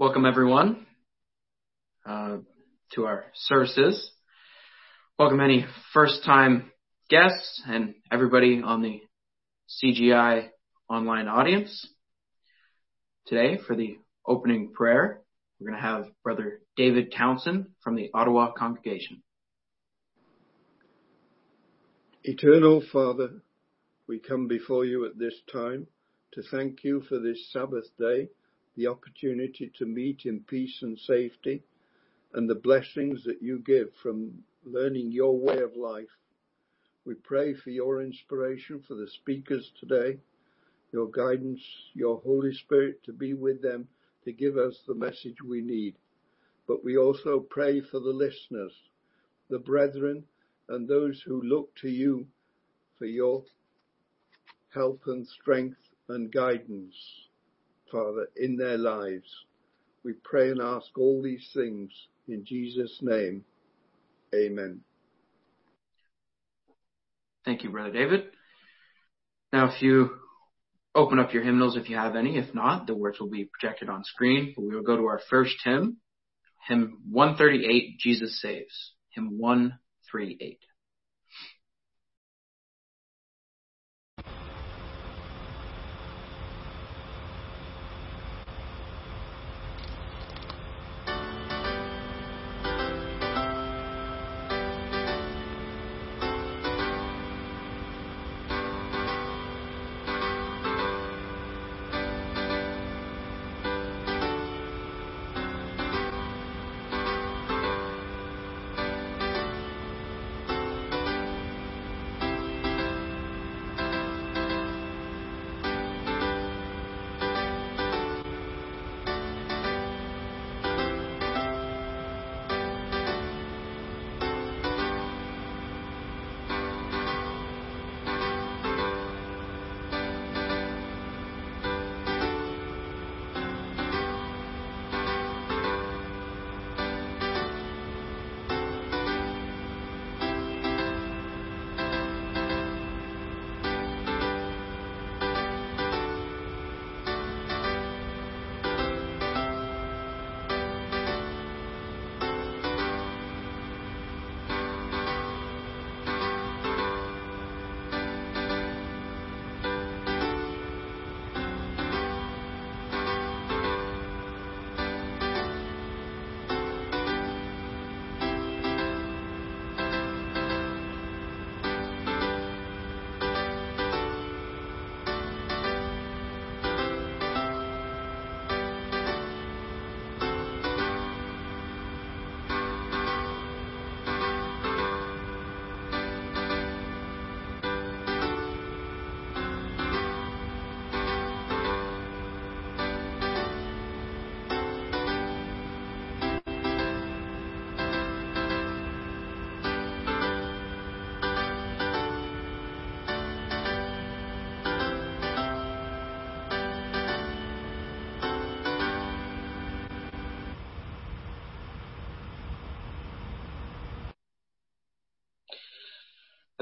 Welcome everyone uh, to our services. Welcome any first time guests and everybody on the CGI online audience. Today for the opening prayer, we're going to have Brother David Townsend from the Ottawa congregation. Eternal Father, we come before you at this time to thank you for this Sabbath day the opportunity to meet in peace and safety, and the blessings that you give from learning your way of life. We pray for your inspiration for the speakers today, your guidance, your Holy Spirit to be with them to give us the message we need. But we also pray for the listeners, the brethren, and those who look to you for your help and strength and guidance. Father, in their lives. We pray and ask all these things in Jesus' name. Amen. Thank you, Brother David. Now, if you open up your hymnals, if you have any, if not, the words will be projected on screen. We will go to our first hymn, hymn 138, Jesus Saves. Hymn 138.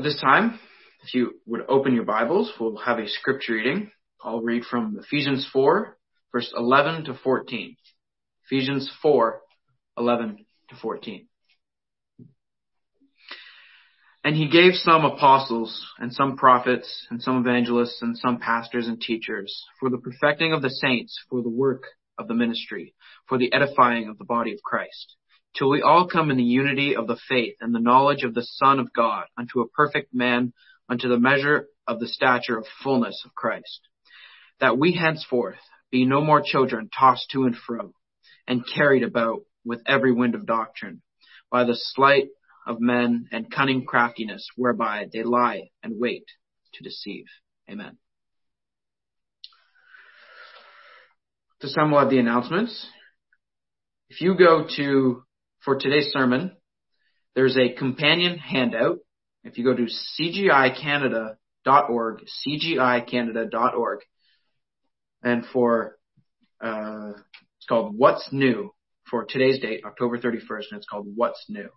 This time, if you would open your Bibles, we'll have a scripture reading. I'll read from Ephesians 4, verse 11 to 14. Ephesians 4, 11 to 14. And he gave some apostles and some prophets and some evangelists and some pastors and teachers for the perfecting of the saints, for the work of the ministry, for the edifying of the body of Christ till we all come in the unity of the faith and the knowledge of the Son of God, unto a perfect man, unto the measure of the stature of fullness of Christ. That we henceforth be no more children tossed to and fro, and carried about with every wind of doctrine, by the sleight of men and cunning craftiness whereby they lie and wait to deceive. Amen. To sum up the announcements, if you go to for today's sermon, there's a companion handout. If you go to cgicanada.org, cgicanada.org, and for, uh, it's called What's New for today's date, October 31st, and it's called What's New.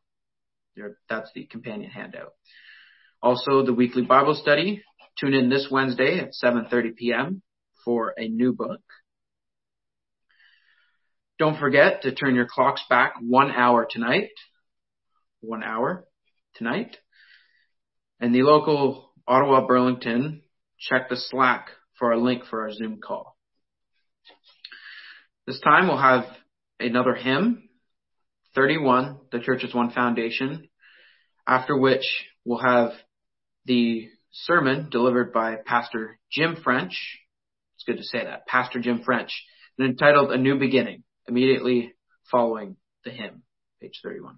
That's the companion handout. Also, the weekly Bible study. Tune in this Wednesday at 7.30 p.m. for a new book. Don't forget to turn your clocks back one hour tonight. One hour tonight. And the local Ottawa Burlington, check the Slack for a link for our Zoom call. This time we'll have another hymn, 31, The Church is One Foundation, after which we'll have the sermon delivered by Pastor Jim French. It's good to say that, Pastor Jim French, and entitled A New Beginning, immediately following the hymn, page 31.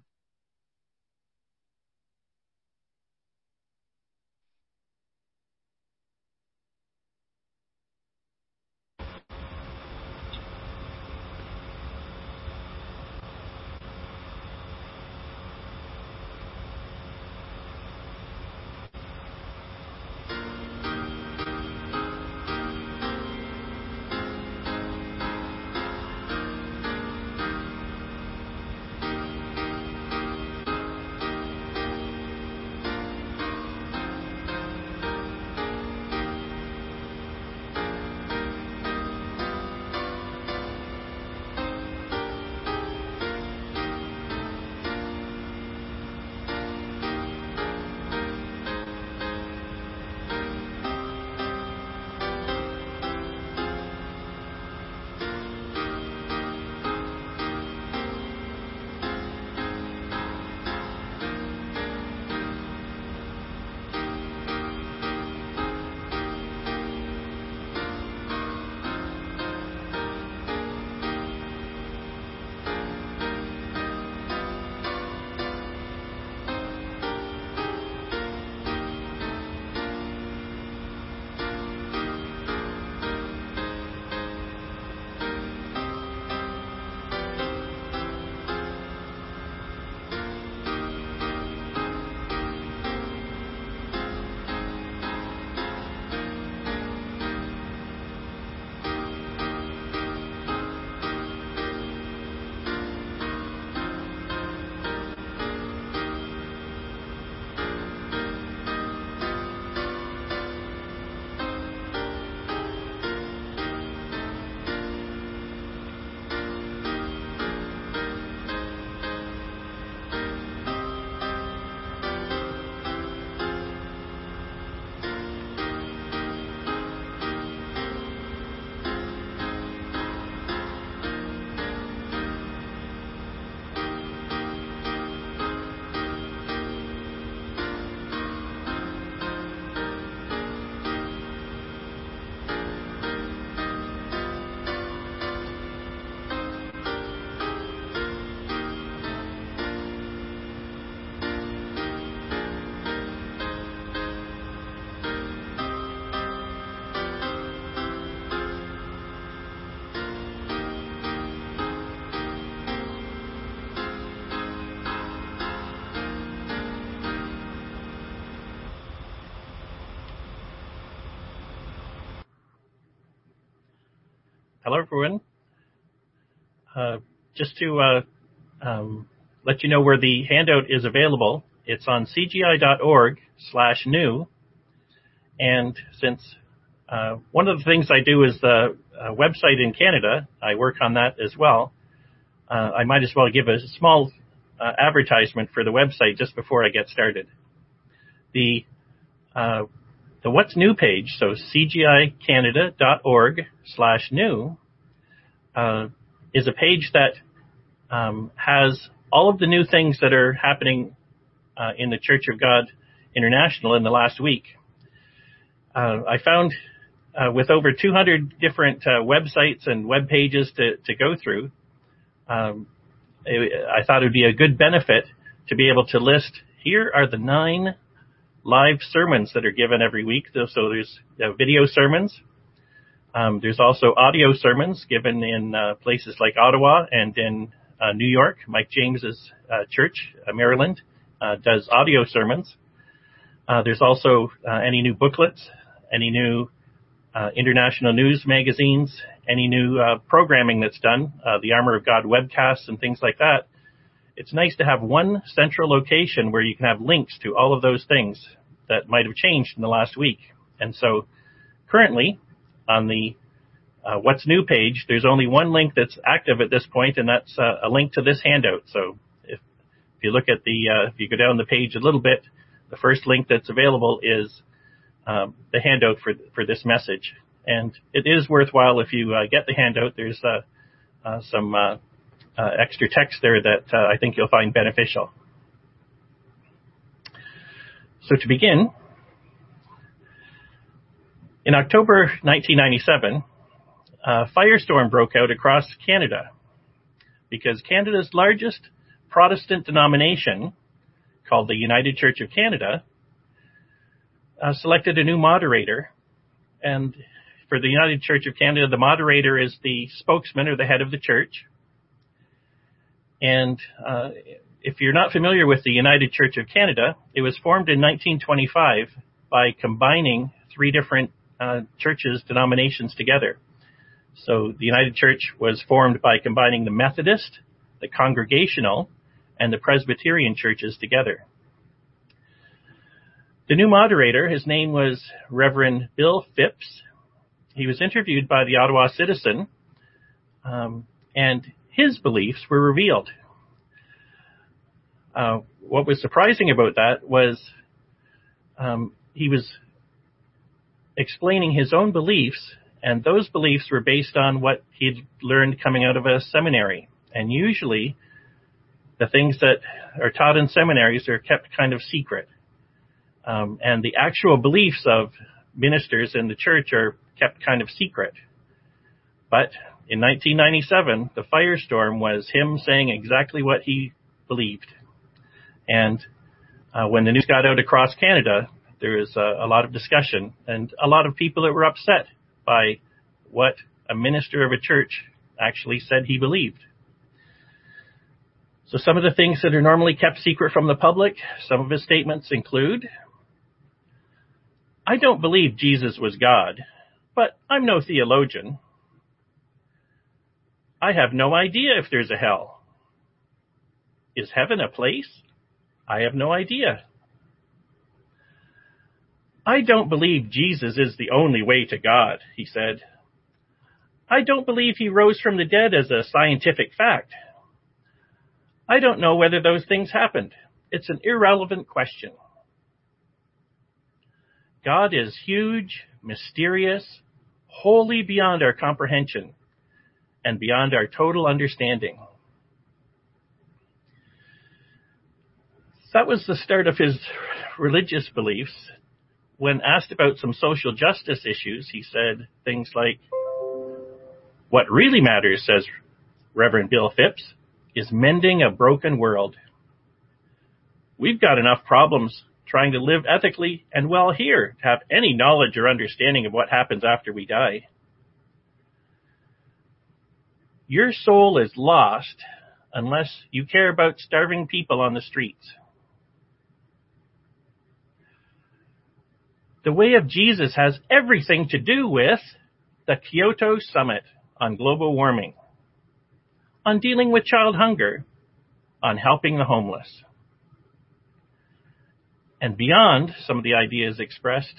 Hello, everyone. Uh, just to uh, um, let you know where the handout is available, it's on cgi.org slash new. And since uh, one of the things I do is the uh, website in Canada, I work on that as well. Uh, I might as well give a small uh, advertisement for the website just before I get started. The the What's New page, so cgicanada.org slash new, uh, is a page that um, has all of the new things that are happening uh, in the Church of God International in the last week. Uh, I found uh, with over 200 different uh, websites and web pages to, to go through, um, I thought it would be a good benefit to be able to list here are the nine live sermons that are given every week. So there's uh, video sermons. Um, there's also audio sermons given in uh, places like Ottawa and in uh, New York. Mike James's uh, church, uh, Maryland, uh, does audio sermons. there's also any new booklets, any new international news magazines, any new programming that's done, the Armor of God webcasts and things like that it's nice to have one central location where you can have links to all of those things that might have changed in the last week. And so currently on the uh, What's New page, there's only one link that's active at this point, and that's uh, a link to this handout. So if, if you look at the, uh, if you go down the page a little bit, the first link that's available is um, the handout for for this message. And it is worthwhile if you uh, get the handout. There's uh, uh, some extra text there that uh, I think you'll find beneficial. So to begin, in October 1997, a firestorm broke out across Canada because Canada's largest Protestant denomination, called the United Church of Canada, uh, selected a new moderator. And for the United Church of Canada, the moderator is the spokesman or the head of the church. And uh, if you're not familiar with the United Church of Canada, it was formed in 1925 by combining three different uh, churches, denominations together. So the United Church was formed by combining the Methodist, the Congregational, and the Presbyterian churches together. The new moderator, his name was Reverend Bill Phipps. He was interviewed by the Ottawa Citizen, um, and his beliefs were revealed. Uh, what was surprising about that was um, he was explaining his own beliefs, and those beliefs were based on what he'd learned coming out of a seminary. And usually, the things that are taught in seminaries are kept kind of secret. Um, and the actual beliefs of ministers in the church are kept kind of secret. But in 1997, the firestorm was him saying exactly what he believed. And uh, when the news got out across Canada, there was a, a lot of discussion and a lot of people that were upset by what a minister of a church actually said he believed. So some of the things that are normally kept secret from the public, some of his statements include, I don't believe Jesus was God, but I'm no theologian. I have no idea if there's a hell. Is heaven a place? I have no idea. I don't believe Jesus is the only way to God, he said. I don't believe he rose from the dead as a scientific fact. I don't know whether those things happened. It's an irrelevant question. God is huge, mysterious, wholly beyond our comprehension, and beyond our total understanding. That was the start of his religious beliefs. When asked about some social justice issues, he said things like, What really matters, says Reverend Bill Phipps, is mending a broken world. We've got enough problems trying to live ethically and well here to have any knowledge or understanding of what happens after we die. Your soul is lost unless you care about starving people on the streets. The way of Jesus has everything to do with the Kyoto Summit on global warming, on dealing with child hunger, on helping the homeless. And beyond some of the ideas expressed,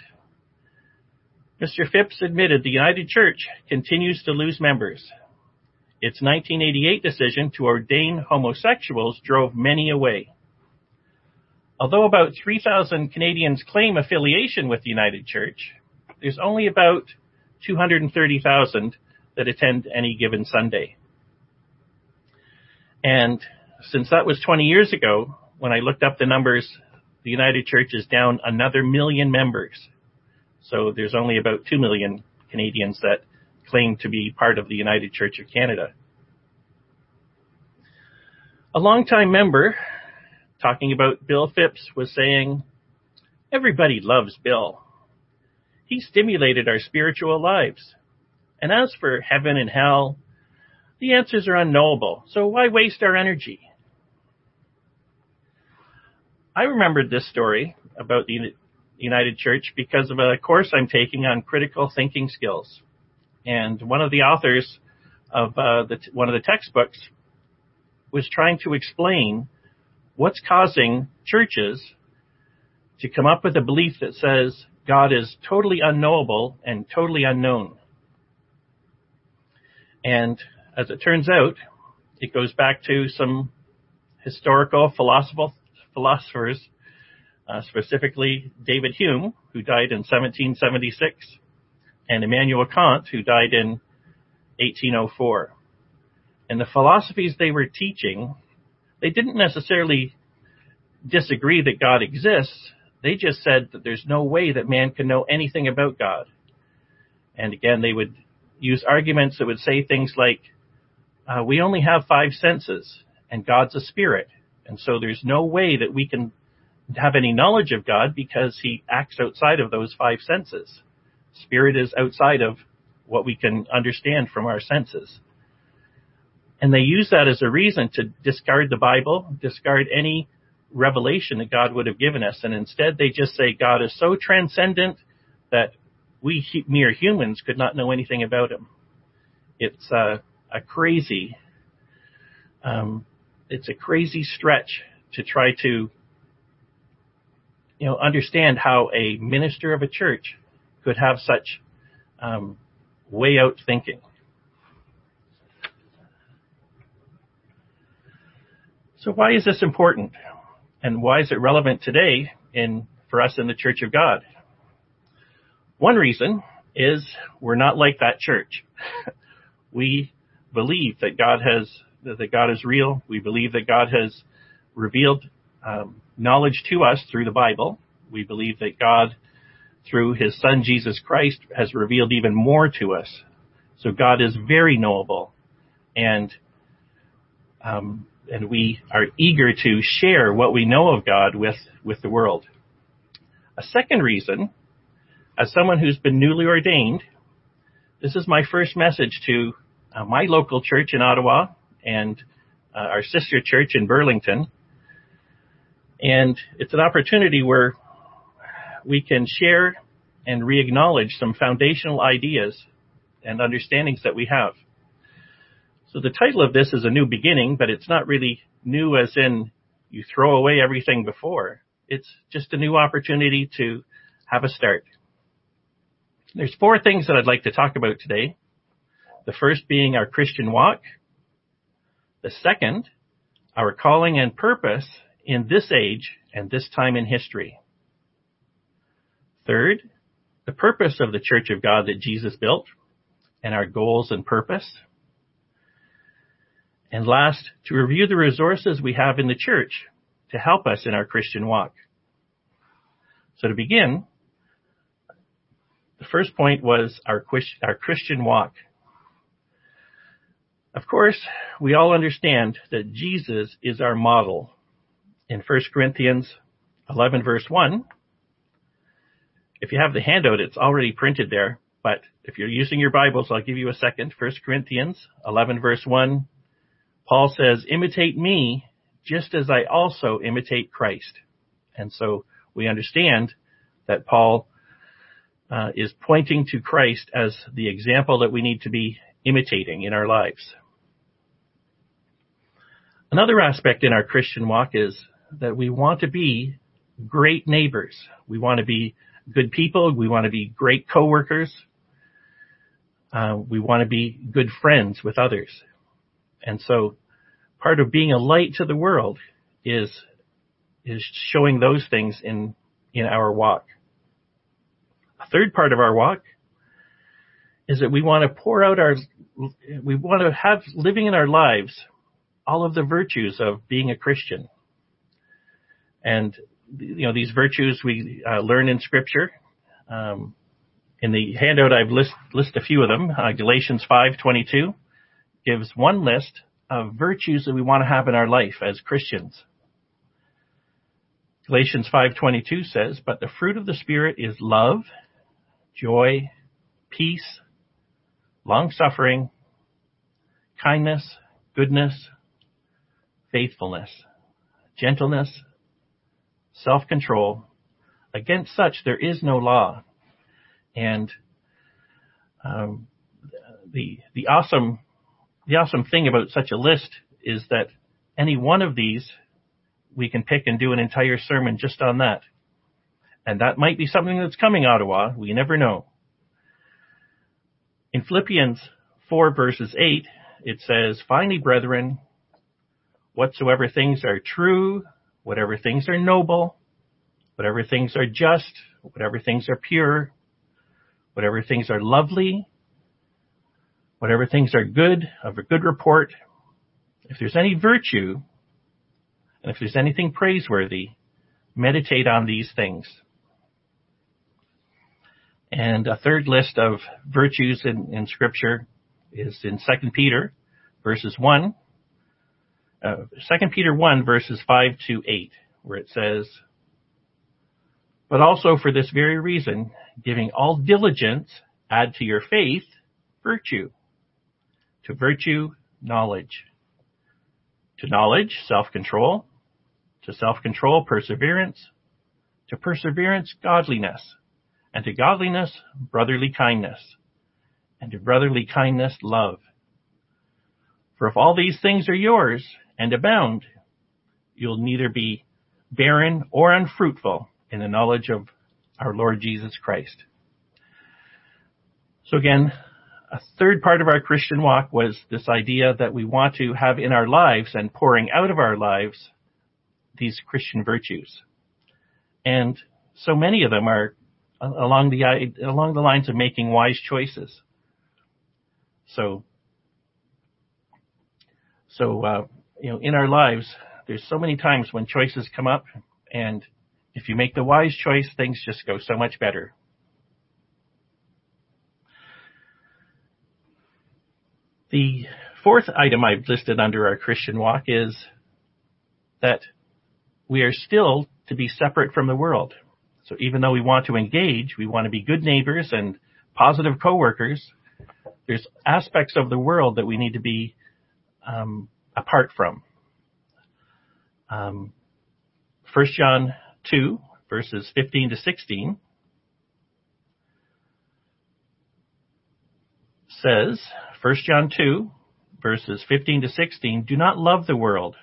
Mr. Phipps admitted the United Church continues to lose members. Its 1988 decision to ordain homosexuals drove many away. Although about 3,000 Canadians claim affiliation with the United Church, there's only about 230,000 that attend any given Sunday. And since that was 20 years ago, when I looked up the numbers, the United Church is down another million members. So there's only about 2 million Canadians that claim to be part of the United Church of Canada. A longtime member talking about Bill Phipps was saying, everybody loves Bill. He stimulated our spiritual lives. And as for heaven and hell, the answers are unknowable, so why waste our energy? I remembered this story about the United Church because of a course I'm taking on critical thinking skills. And one of the authors of uh, the, one of the textbooks was trying to explain what's causing churches to come up with a belief that says God is totally unknowable and totally unknown. And as it turns out, it goes back to some historical philosophers, uh, specifically David Hume, who died in 1776, and Immanuel Kant, who died in 1804. And the philosophies they were teaching, they didn't necessarily disagree that God exists. They just said that there's no way that man can know anything about God. And again, they would use arguments that would say things like, uh, we only have five senses and God's a spirit. And so there's no way that we can have any knowledge of God because he acts outside of those five senses. Spirit is outside of what we can understand from our senses. And they use that as a reason to discard the Bible, discard any revelation that God would have given us. And instead they just say God is so transcendent that we mere humans could not know anything about him. It's a, a crazy, um, it's a crazy stretch to try to, you know, understand how a minister of a church could have such um, way out thinking. So why is this important? And why is it relevant today in, for us in the Church of God? One reason is we're not like that church. we believe that God has, that God is real. We believe that God has revealed um, knowledge to us through the Bible. We believe that God, through His Son Jesus Christ, has revealed even more to us. So God is very knowable, and um, and we are eager to share what we know of God with with the world. A second reason as someone who's been newly ordained, this is my first message to uh, my local church in Ottawa and uh, our sister church in Burlington. And it's an opportunity where we can share and re-acknowledge some foundational ideas and understandings that we have. So the title of this is a new beginning, but it's not really new as in you throw away everything before. It's just a new opportunity to have a start. There's four things that I'd like to talk about today. The first being our Christian walk. The second, our calling and purpose in this age and this time in history. Third, the purpose of the church of God that Jesus built and our goals and purpose. And last, to review the resources we have in the church to help us in our Christian walk. So to begin, the first point was our, our Christian walk. Of course, we all understand that Jesus is our model. In 1 Corinthians 11 verse 1, if you have the handout, it's already printed there, but if you're using your Bibles, I'll give you a second. 1 Corinthians 11 verse 1, Paul says, imitate me just as I also imitate Christ. And so we understand that Paul uh, is pointing to Christ as the example that we need to be imitating in our lives. Another aspect in our Christian walk is that we want to be great neighbors. We want to be good people. We want to be great coworkers. Uh, we want to be good friends with others. And so part of being a light to the world is, is showing those things in, in our walk. A third part of our walk is that we want to pour out our, we want to have living in our lives all of the virtues of being a Christian. And, you know, these virtues we uh, learn in scripture. Um, in the handout, I've list, list a few of them. Uh, Galatians 5:22 gives one list of virtues that we want to have in our life as Christians. Galatians 5:22 says, "But the fruit of the spirit is love, joy, peace, long suffering, kindness, goodness, faithfulness, gentleness, self-control. Against such there is no law. And um, the the awesome the awesome thing about such a list is that any one of these we can pick and do an entire sermon just on that. And that might be something that's coming, Ottawa. We never know. In Philippians 4 verses 8, it says, Finally, brethren, whatsoever things are true, whatever things are noble, whatever things are just, whatever things are pure, whatever things are lovely, whatever things are good, of a good report, if there's any virtue, and if there's anything praiseworthy, meditate on these things. And a third list of virtues in, in scripture is in 2 Peter verses 1, uh, 2 Peter 1 verses 5 to 8, where it says, But also for this very reason, giving all diligence, add to your faith virtue, to virtue knowledge, to knowledge self-control, to self-control perseverance, to perseverance godliness, and to godliness brotherly kindness, and to brotherly kindness love. For if all these things are yours and abound, you'll neither be barren or unfruitful in the knowledge of our Lord Jesus Christ. So again, a third part of our Christian walk was this idea that we want to have in our lives and pouring out of our lives these Christian virtues. And so many of them are along the, along the lines of making wise choices. So, so, uh, you know, in our lives, there's so many times when choices come up and if you make the wise choice, things just go so much better. The fourth item I've listed under our Christian walk is that we are still to be separate from the world. So even though we want to engage, we want to be good neighbors and positive coworkers, there's aspects of the world that we need to be um, apart from. Um, 1 John 2, verses 15 to 16 says, 1 John 2, verses 15 to 16, do not love the world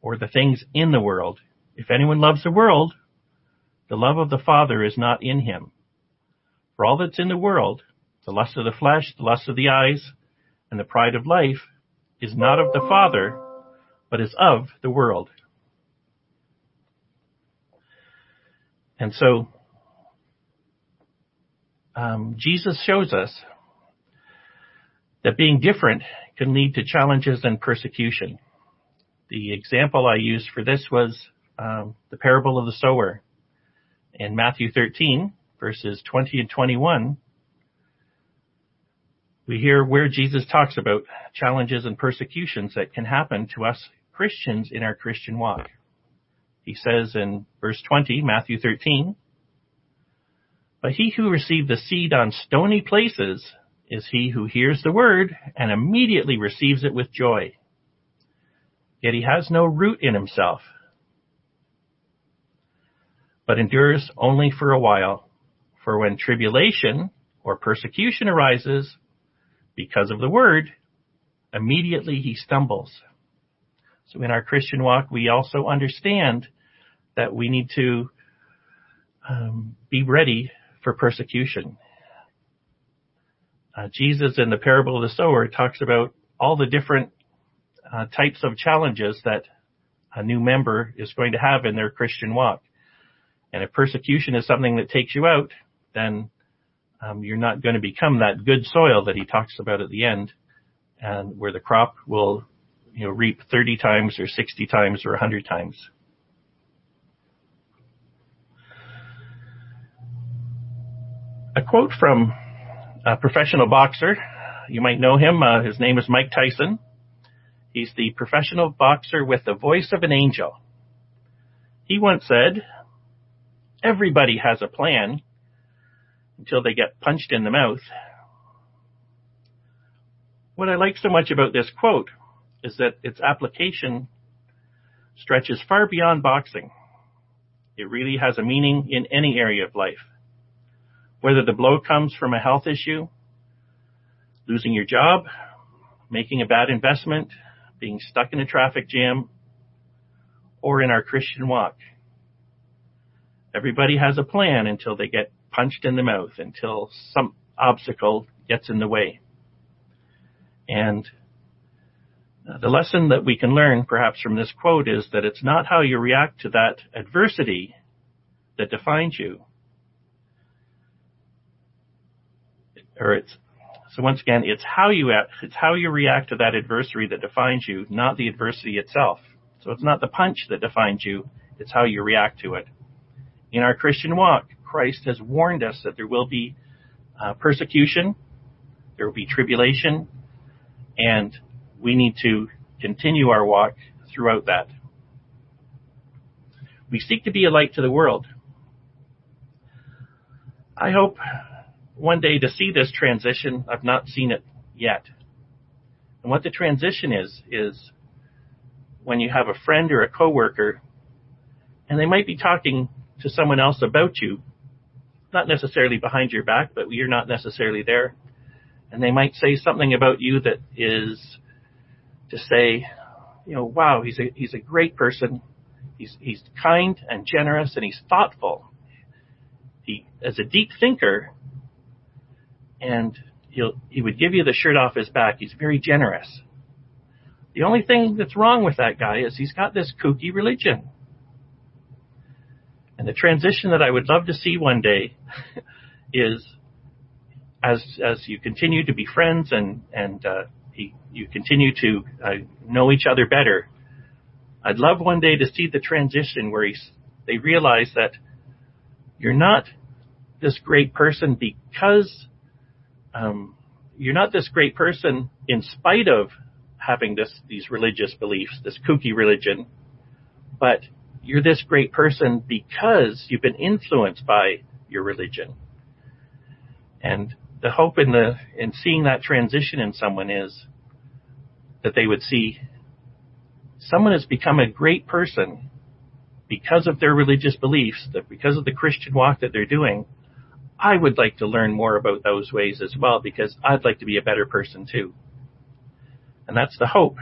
or the things in the world. If anyone loves the world, the love of the Father is not in him. For all that's in the world, the lust of the flesh, the lust of the eyes, and the pride of life, is not of the Father, but is of the world. And so, um, Jesus shows us that being different can lead to challenges and persecution. The example I used for this was um, the parable of the sower in Matthew 13, verses 20 and 21. We hear where Jesus talks about challenges and persecutions that can happen to us Christians in our Christian walk. He says in verse 20, Matthew 13, But he who received the seed on stony places is he who hears the word and immediately receives it with joy. Yet he has no root in himself but endures only for a while. For when tribulation or persecution arises because of the word, immediately he stumbles. So in our Christian walk, we also understand that we need to um, be ready for persecution. Uh, Jesus in the parable of the sower talks about all the different uh, types of challenges that a new member is going to have in their Christian walk. And if persecution is something that takes you out, then um, you're not going to become that good soil that he talks about at the end, and where the crop will, you know, reap 30 times or 60 times or 100 times. A quote from a professional boxer. You might know him. Uh, his name is Mike Tyson. He's the professional boxer with the voice of an angel. He once said, Everybody has a plan until they get punched in the mouth. What I like so much about this quote is that its application stretches far beyond boxing. It really has a meaning in any area of life. Whether the blow comes from a health issue, losing your job, making a bad investment, being stuck in a traffic jam, or in our Christian walk. Everybody has a plan until they get punched in the mouth, until some obstacle gets in the way. And the lesson that we can learn perhaps from this quote is that it's not how you react to that adversity that defines you. Or it's, so once again, it's how you it's how you react to that adversity that defines you, not the adversity itself. So it's not the punch that defines you, it's how you react to it. In our Christian walk, Christ has warned us that there will be uh, persecution, there will be tribulation, and we need to continue our walk throughout that. We seek to be a light to the world. I hope one day to see this transition. I've not seen it yet. And what the transition is, is when you have a friend or a coworker and they might be talking to someone else about you, not necessarily behind your back, but you're not necessarily there. And they might say something about you that is to say, you know, wow, he's a, he's a great person. He's, he's kind and generous and he's thoughtful. He, as a deep thinker, and he'll, he would give you the shirt off his back. He's very generous. The only thing that's wrong with that guy is he's got this kooky religion. And the transition that I would love to see one day is as as you continue to be friends and and uh, you continue to uh, know each other better. I'd love one day to see the transition where they realize that you're not this great person because um, you're not this great person in spite of having this these religious beliefs, this kooky religion, but you're this great person because you've been influenced by your religion. And the hope in the in seeing that transition in someone is that they would see someone has become a great person because of their religious beliefs, that because of the Christian walk that they're doing, I would like to learn more about those ways as well because I'd like to be a better person too. And that's the hope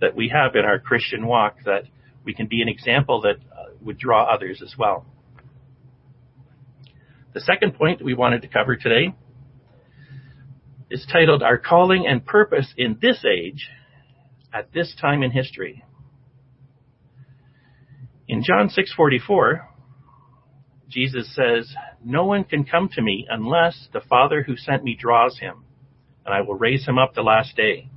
that we have in our Christian walk that we can be an example that uh, would draw others as well. The second point that we wanted to cover today is titled Our Calling and Purpose in This Age at This Time in History. In John 6:44, Jesus says, "No one can come to me unless the Father who sent me draws him, and I will raise him up the last day."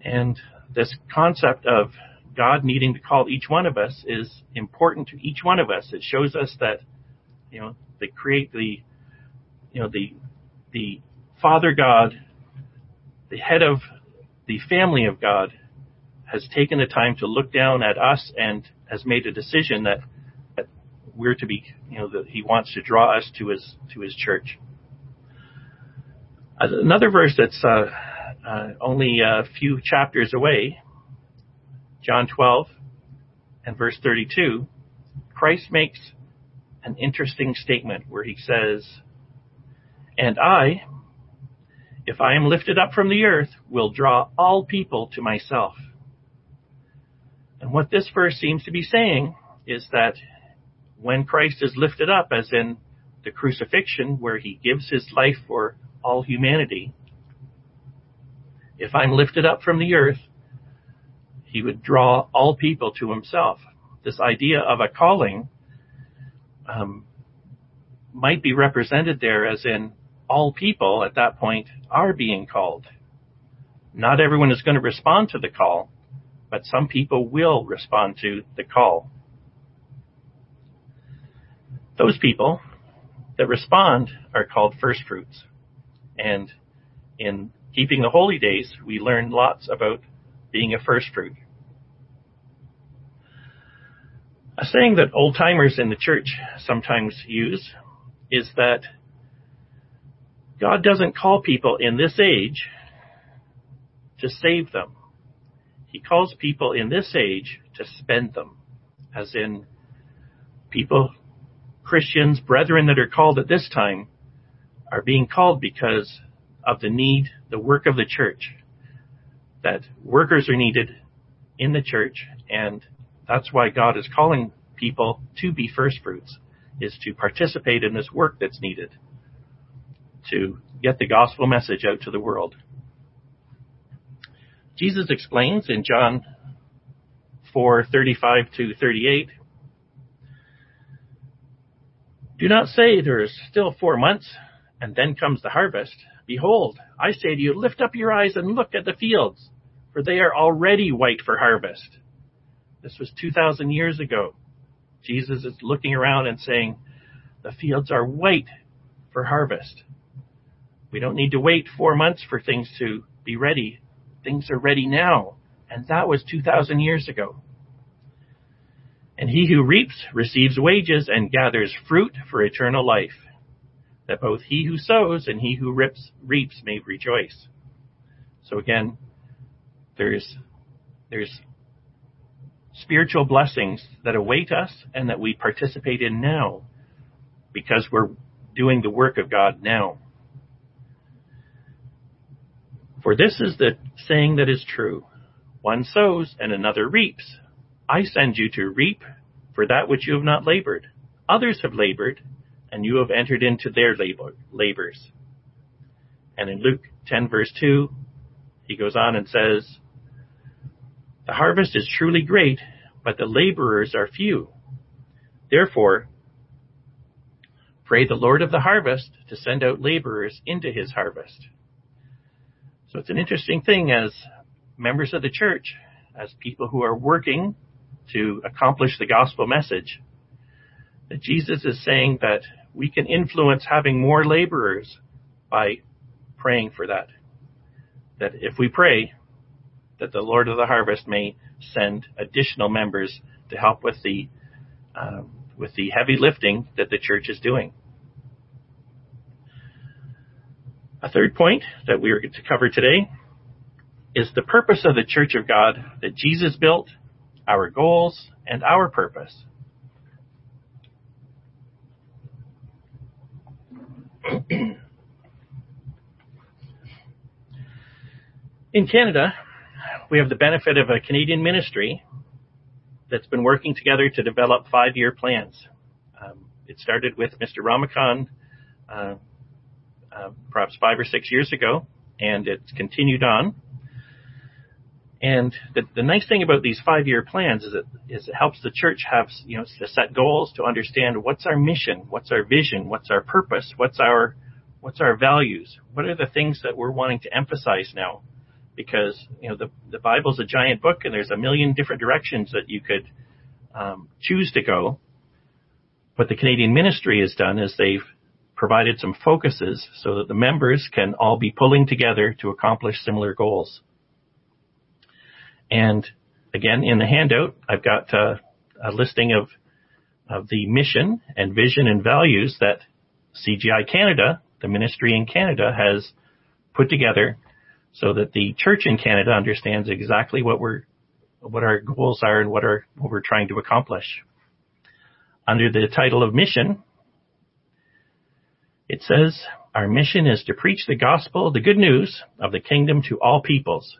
And this concept of God needing to call each one of us is important to each one of us. It shows us that, you know, the create the, you know, the the Father God, the head of the family of God, has taken the time to look down at us and has made a decision that, that we're to be, you know, that He wants to draw us to His to His church. Another verse that's uh, uh, only a few chapters away, John 12 and verse 32, Christ makes an interesting statement where he says, And I, if I am lifted up from the earth, will draw all people to myself. And what this verse seems to be saying is that when Christ is lifted up, as in the crucifixion, where he gives his life for all humanity, if I'm lifted up from the earth, he would draw all people to himself. This idea of a calling um, might be represented there as in all people at that point are being called. Not everyone is going to respond to the call, but some people will respond to the call. Those people that respond are called first fruits. And in keeping the holy days, we learn lots about being a first fruit. A saying that old timers in the church sometimes use is that God doesn't call people in this age to save them. He calls people in this age to spend them, as in people, Christians, brethren that are called at this time are being called because of the need, the work of the church. That workers are needed in the church, and that's why God is calling people to be first fruits, is to participate in this work that's needed to get the gospel message out to the world. Jesus explains in John 4:35 to 38 Do not say there is still 4 months and then comes the harvest. Behold, I say to you, lift up your eyes and look at the fields, for they are already white for harvest. This was 2,000 years ago. Jesus is looking around and saying, the fields are white for harvest. We don't need to wait four months for things to be ready. Things are ready now. And that was 2,000 years ago. And he who reaps receives wages and gathers fruit for eternal life, that both he who sows and he who rips, reaps may rejoice. So again, there's, there's spiritual blessings that await us and that we participate in now because we're doing the work of God now. For this is the saying that is true. One sows and another reaps. I send you to reap for that which you have not labored. Others have labored, and you have entered into their labor, labors. And in Luke 10 verse 2, he goes on and says, The harvest is truly great, but the laborers are few. Therefore, pray the Lord of the harvest to send out laborers into his harvest. So it's an interesting thing as members of the church, as people who are working to accomplish the gospel message, that Jesus is saying that we can influence having more laborers by praying for that. That if we pray, that the Lord of the harvest may send additional members to help with the uh, with the heavy lifting that the church is doing. A third point that we are to cover today is the purpose of the Church of God that Jesus built, our goals, and our purpose. In Canada, we have the benefit of a Canadian ministry that's been working together to develop five-year plans. Um, it started with Mr. Ramakan uh, uh, perhaps five or six years ago, and it's continued on. And the, the nice thing about these five-year plans is it, is it helps the church have, you know, to set goals, to understand what's our mission, what's our vision, what's our purpose, what's our, what's our values, what are the things that we're wanting to emphasize now. Because, you know, the, the Bible's a giant book and there's a million different directions that you could um, choose to go. What the Canadian ministry has done is they've provided some focuses so that the members can all be pulling together to accomplish similar goals. And again, in the handout, I've got uh, a listing of of the mission and vision and values that CGI Canada, the ministry in Canada, has put together so that the church in Canada understands exactly what we're what our goals are and what are what we're trying to accomplish. Under the title of mission, it says, Our mission is to preach the gospel, the good news of the kingdom to all peoples,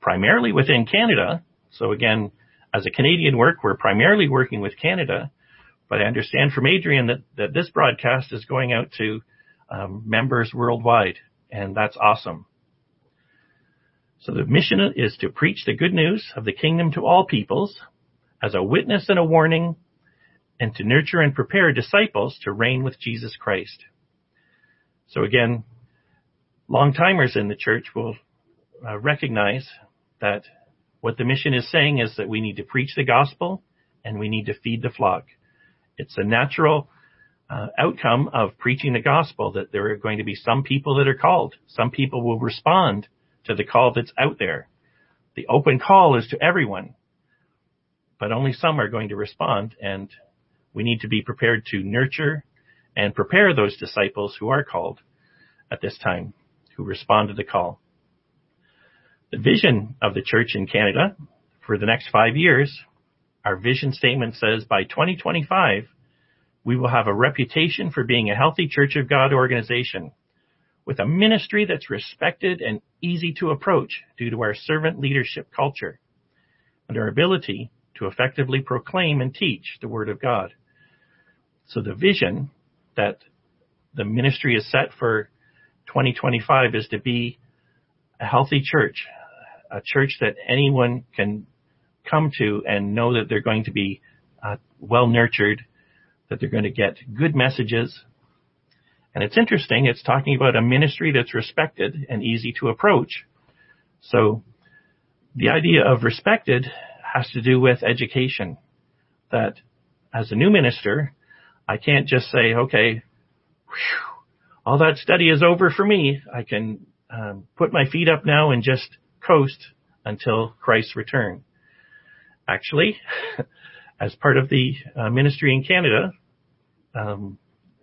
primarily within Canada. So again, as a Canadian work, we're primarily working with Canada, but I understand from Adrian that, that this broadcast is going out to um, members worldwide, and that's awesome. So the mission is to preach the good news of the kingdom to all peoples as a witness and a warning and to nurture and prepare disciples to reign with Jesus Christ. So again, long timers in the church will uh, recognize that what the mission is saying is that we need to preach the gospel and we need to feed the flock. It's a natural uh, outcome of preaching the gospel that there are going to be some people that are called. Some people will respond to the call that's out there. The open call is to everyone, but only some are going to respond and we need to be prepared to nurture and prepare those disciples who are called at this time, who respond to the call. The vision of the church in Canada for the next five years, our vision statement says by 2025, we will have a reputation for being a healthy Church of God organization with a ministry that's respected and easy to approach due to our servant leadership culture and our ability to effectively proclaim and teach the Word of God. So the vision that the ministry is set for 2025 is to be a healthy church, a church that anyone can come to and know that they're going to be uh, well nurtured, that they're going to get good messages. And it's interesting, it's talking about a ministry that's respected and easy to approach. So the idea of respected has to do with education. That as a new minister, I can't just say, okay, whew, all that study is over for me. I can um, put my feet up now and just coast until Christ's return. Actually, as part of the uh, ministry in Canada, um,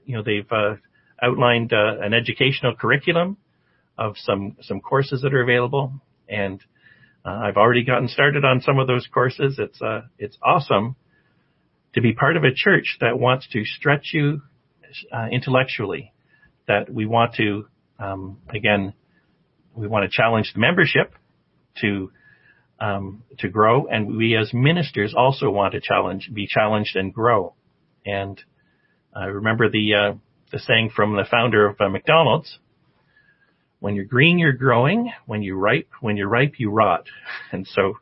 you know, they've uh, outlined uh, an educational curriculum of some some courses that are available, and uh, I've already gotten started on some of those courses. It's uh, it's awesome to be part of a church that wants to stretch you uh, intellectually. That we want to um, again, we want to challenge the membership to um, to grow, and we as ministers also want to challenge, be challenged and grow. And I remember the uh, the saying from the founder of uh, McDonald's when you're green, you're growing. When you're ripe, when you're ripe, you rot. And so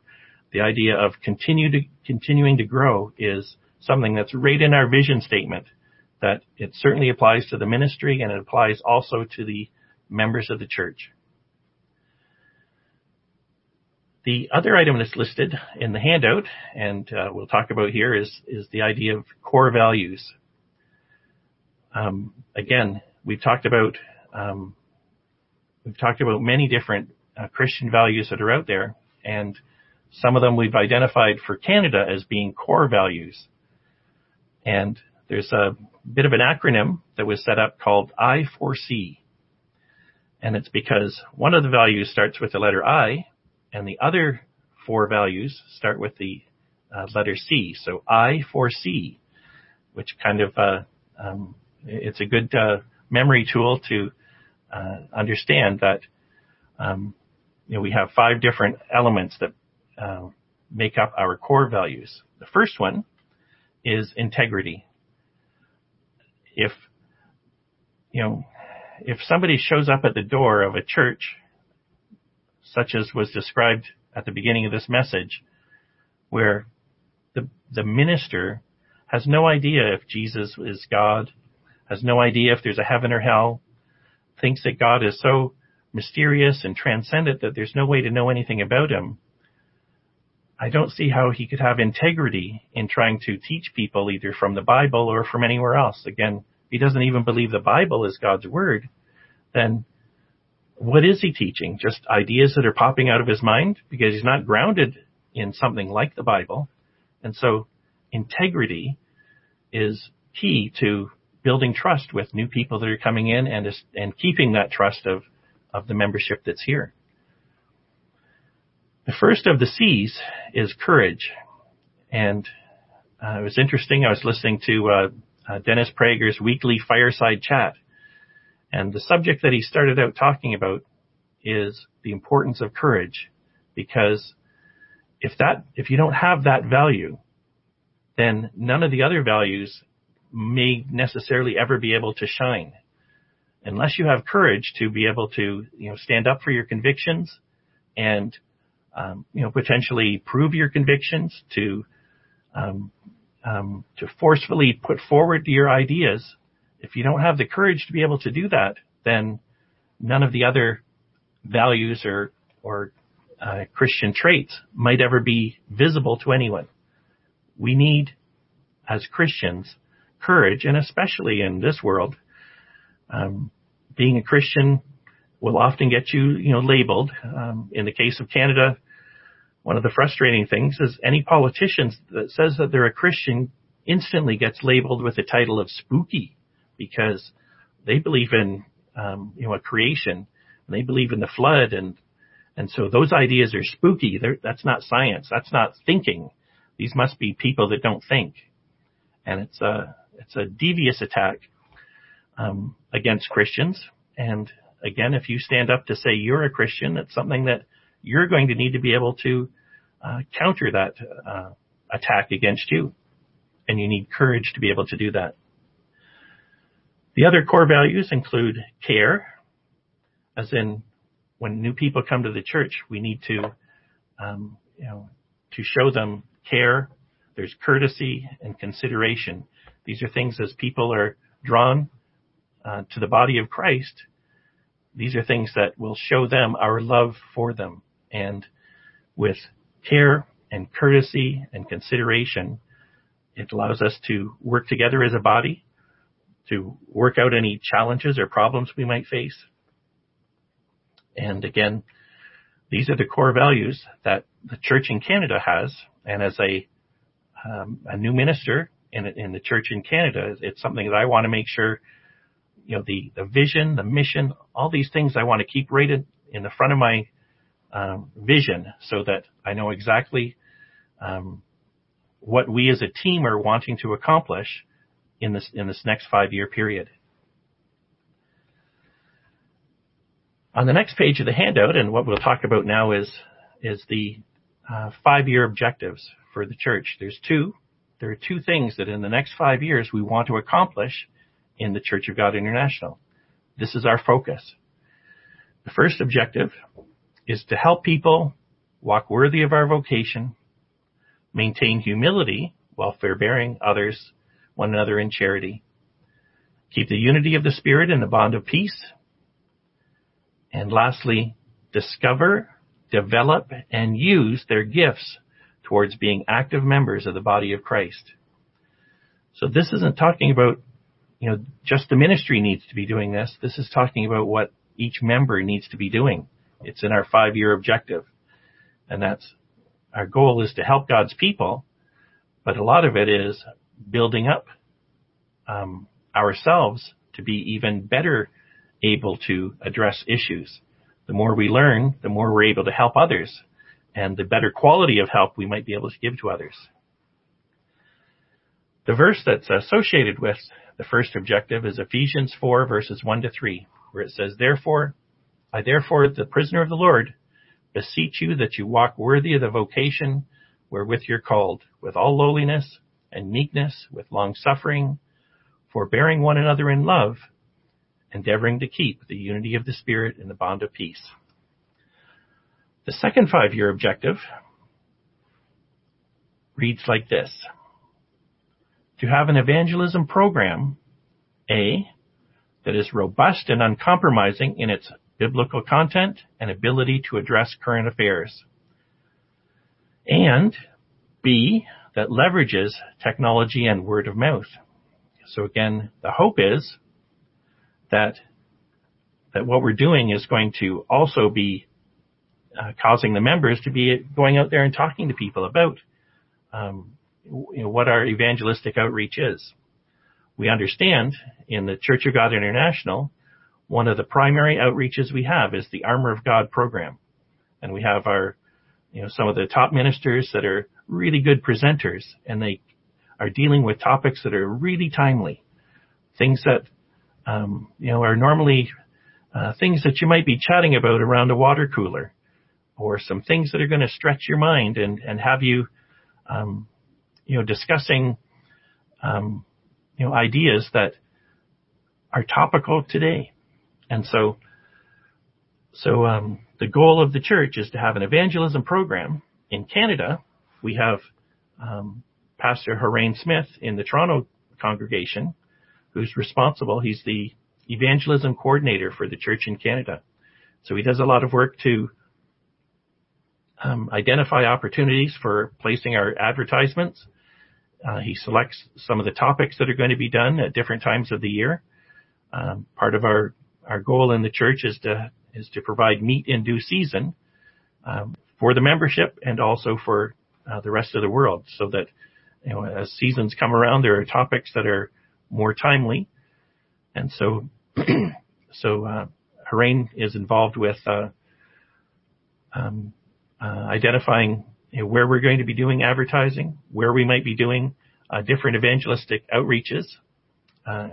the idea of continue to, continuing to grow is something that's right in our vision statement that it certainly applies to the ministry and it applies also to the members of the church. The other item that's listed in the handout, and uh, we'll talk about here, is is the idea of core values. Um, again, we've talked about um, we've talked about many different uh, Christian values that are out there, and some of them we've identified for Canada as being core values. And there's a bit of an acronym that was set up called I4C. And it's because one of the values starts with the letter I, and the other four values start with the uh, letter C. So I4C, which kind of, uh, um, it's a good uh, memory tool to uh, understand that um, you know we have five different elements that uh, make up our core values. The first one is integrity. If you know if somebody shows up at the door of a church, such as was described at the beginning of this message, where the the minister has no idea if Jesus is God, has no idea if there's a heaven or hell, thinks that God is so mysterious and transcendent that there's no way to know anything about him, I don't see how he could have integrity in trying to teach people either from the Bible or from anywhere else. Again, if he doesn't even believe the Bible is God's word, then what is he teaching? Just ideas that are popping out of his mind because he's not grounded in something like the Bible. And so integrity is key to building trust with new people that are coming in and and keeping that trust of of the membership that's here. The first of the C's is courage, and uh, it was interesting. I was listening to uh, uh, Dennis Prager's weekly fireside chat, and the subject that he started out talking about is the importance of courage, because if that if you don't have that value, then none of the other values may necessarily ever be able to shine unless you have courage to be able to you know stand up for your convictions and um, you know potentially prove your convictions to um, um, to forcefully put forward your ideas if you don't have the courage to be able to do that then none of the other values or or uh, Christian traits might ever be visible to anyone. We need, as Christians, courage, and especially in this world, um, being a Christian will often get you, you know, labeled. Um, in the case of Canada, one of the frustrating things is any politician that says that they're a Christian instantly gets labeled with the title of spooky because they believe in, um, you know, a creation and they believe in the flood and and so those ideas are spooky. They're, that's not science. That's not thinking. These must be people that don't think. And it's, uh, it's a devious attack um, against Christians. And again, if you stand up to say you're a Christian, it's something that you're going to need to be able to uh, counter that uh, attack against you. And you need courage to be able to do that. The other core values include care, as in when new people come to the church, we need to um, you know, to show them care. There's courtesy and consideration. These are things as people are drawn uh, to the body of Christ. These are things that will show them our love for them. And with care and courtesy and consideration, it allows us to work together as a body, to work out any challenges or problems we might face. And again, these are the core values that the church in Canada has. And as a, um, a new minister in, in the church in Canada, it's something that I want to make sure, you know, the, the vision, the mission, all these things I want to keep rated in the front of my um, vision so that I know exactly um, what we as a team are wanting to accomplish in this in this next five year period. On the next page of the handout, and what we'll talk about now is is the uh, five year objectives for the church. There's two. There are two things that in the next five years we want to accomplish in the Church of God International. This is our focus. The first objective is to help people walk worthy of our vocation, maintain humility while forbearing others, one another in charity, keep the unity of the Spirit in the bond of peace, and lastly, discover, develop, and use their gifts towards being active members of the body of Christ. So this isn't talking about, you know, just the ministry needs to be doing this. This is talking about what each member needs to be doing. It's in our five year objective. And that's our goal is to help God's people, but a lot of it is building up um, ourselves to be even better able to address issues. The more we learn, the more we're able to help others, and the better quality of help we might be able to give to others. The verse that's associated with the first objective is Ephesians 4 verses 1 to 3, where it says, Therefore, I therefore, the prisoner of the Lord, beseech you that you walk worthy of the vocation wherewith you're called, with all lowliness and meekness, with long suffering, forbearing one another in love, endeavoring to keep the unity of the Spirit in the bond of peace. The second five year objective reads like this. To have an evangelism program, A, that is robust and uncompromising in its biblical content and ability to address current affairs. And B, that leverages technology and word of mouth. So again, the hope is that that what we're doing is going to also be uh, causing the members to be going out there and talking to people about um, you know, what our evangelistic outreach is. We understand in the Church of God International, one of the primary outreaches we have is the Armor of God program, and we have our you know some of the top ministers that are really good presenters, and they are dealing with topics that are really timely, things that um, you know, are normally uh, things that you might be chatting about around a water cooler, or some things that are going to stretch your mind and and have you, um, you know, discussing, um, you know, ideas that are topical today, and so. So um, the goal of the church is to have an evangelism program. In Canada, we have um, Pastor Harain Smith in the Toronto congregation, who's responsible. He's the evangelism coordinator for the church in Canada. So he does a lot of work to um, identify opportunities for placing our advertisements. Uh, he selects some of the topics that are going to be done at different times of the year. Um, part of our our goal in the church is to is to provide meat in due season um, for the membership and also for uh, the rest of the world, so that you know as seasons come around, there are topics that are more timely. And so, so uh, Harain is involved with uh, um, identifying you know, where we're going to be doing advertising, where we might be doing uh, different evangelistic outreaches. Uh,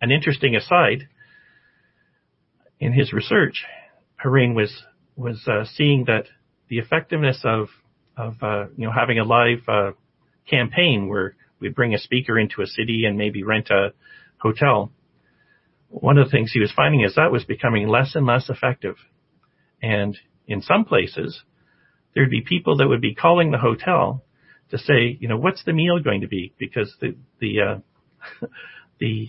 an interesting aside in his research, Harain was was uh, seeing that the effectiveness of of you know having a live campaign where we'd bring a speaker into a city and maybe rent a hotel. One of the things he was finding is that was becoming less and less effective. And in some places, there'd be people that would be calling the hotel to say, you know, what's the meal going to be? Because the the uh, the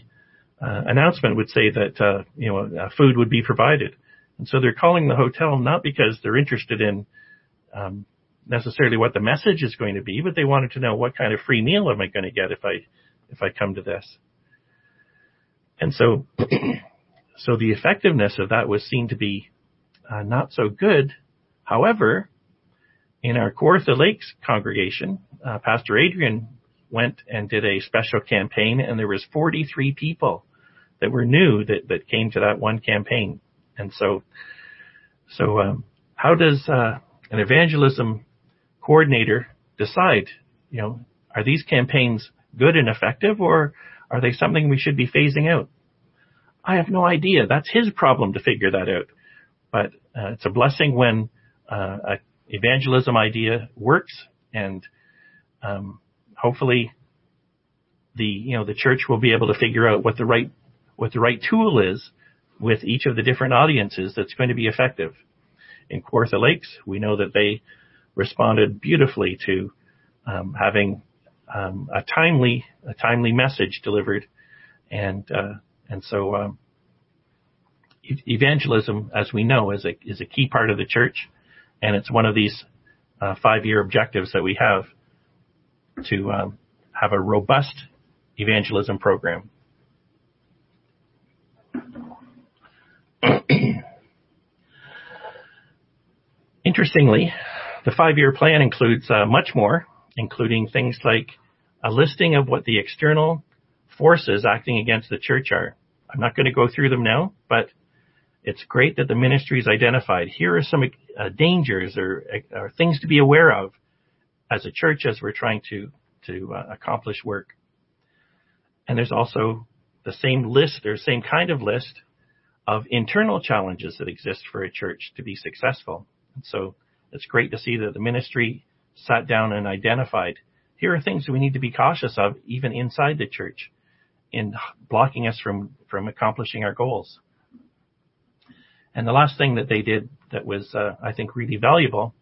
uh, announcement would say that uh, you know uh, food would be provided, and so they're calling the hotel not because they're interested in um, necessarily what the message is going to be, but they wanted to know what kind of free meal am I going to get if I if I come to this. And so, so the effectiveness of that was seen to be uh, not so good. However, in our Kawartha Lakes congregation, uh, Pastor Adrian went and did a special campaign, and there was 43 people that were new that that came to that one campaign. And so, so um, how does uh, an evangelism coordinator decide? You know, are these campaigns good and effective, or are they something we should be phasing out? I have no idea. That's his problem to figure that out. But uh, it's a blessing when uh, a evangelism idea works, and um, hopefully the you know the church will be able to figure out what the right what the right tool is with each of the different audiences that's going to be effective. In Kawartha Lakes, we know that they responded beautifully to um, having um, a timely a timely message delivered, and uh, and so um, evangelism, as we know, is a is a key part of the church, and it's one of these uh, five year objectives that we have to um, have a robust evangelism program. Interestingly, the five year plan includes uh, much more, including things like a listing of what the external forces acting against the church are. I'm not going to go through them now, but it's great that the ministry is identified. Here are some uh, dangers or, or, things to be aware of as a church as we're trying to to uh, accomplish work. And there's also the same list or same kind of list of internal challenges that exist for a church to be successful. And so it's great to see that the ministry sat down and identified here are things we need to be cautious of even inside the church in blocking us from, from accomplishing our goals. And the last thing that they did that was, uh, I think, really valuable,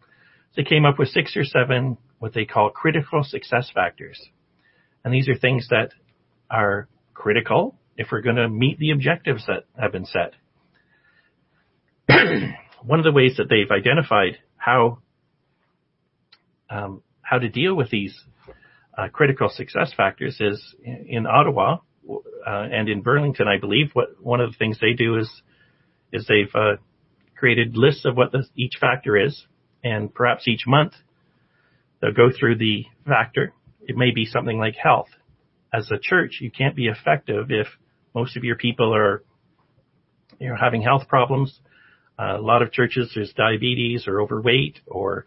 they came up with six or seven what they call critical success factors. And these are things that are critical if we're going to meet the objectives that have been set. One of the ways that they've identified how um, how to deal with these uh, critical success factors is in Ottawa uh, and in Burlington, I believe. What one of the things they do is is they've uh, created lists of what each factor is, and perhaps each month they'll go through the factor. It may be something like health. As a church, you can't be effective if most of your people are you know having health problems. Uh, a lot of churches there's diabetes or overweight or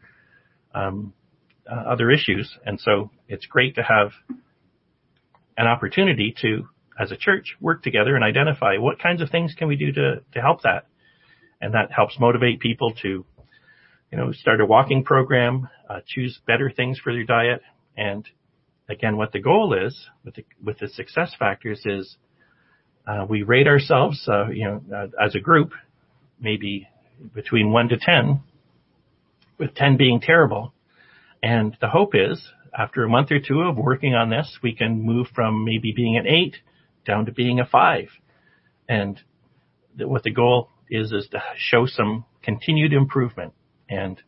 um, uh, other issues, and so it's great to have an opportunity to, as a church, work together and identify what kinds of things can we do to, to help that. And that helps motivate people to, you know, start a walking program, uh, choose better things for their diet. And again, what the goal is with the, with the success factors is, uh, we rate ourselves, uh, you know, uh, as a group, maybe between one to 10, with 10 being terrible. And the hope is after a month or two of working on this, we can move from maybe being an eight down to being a five. And what the goal is, is to show some continued improvement. And,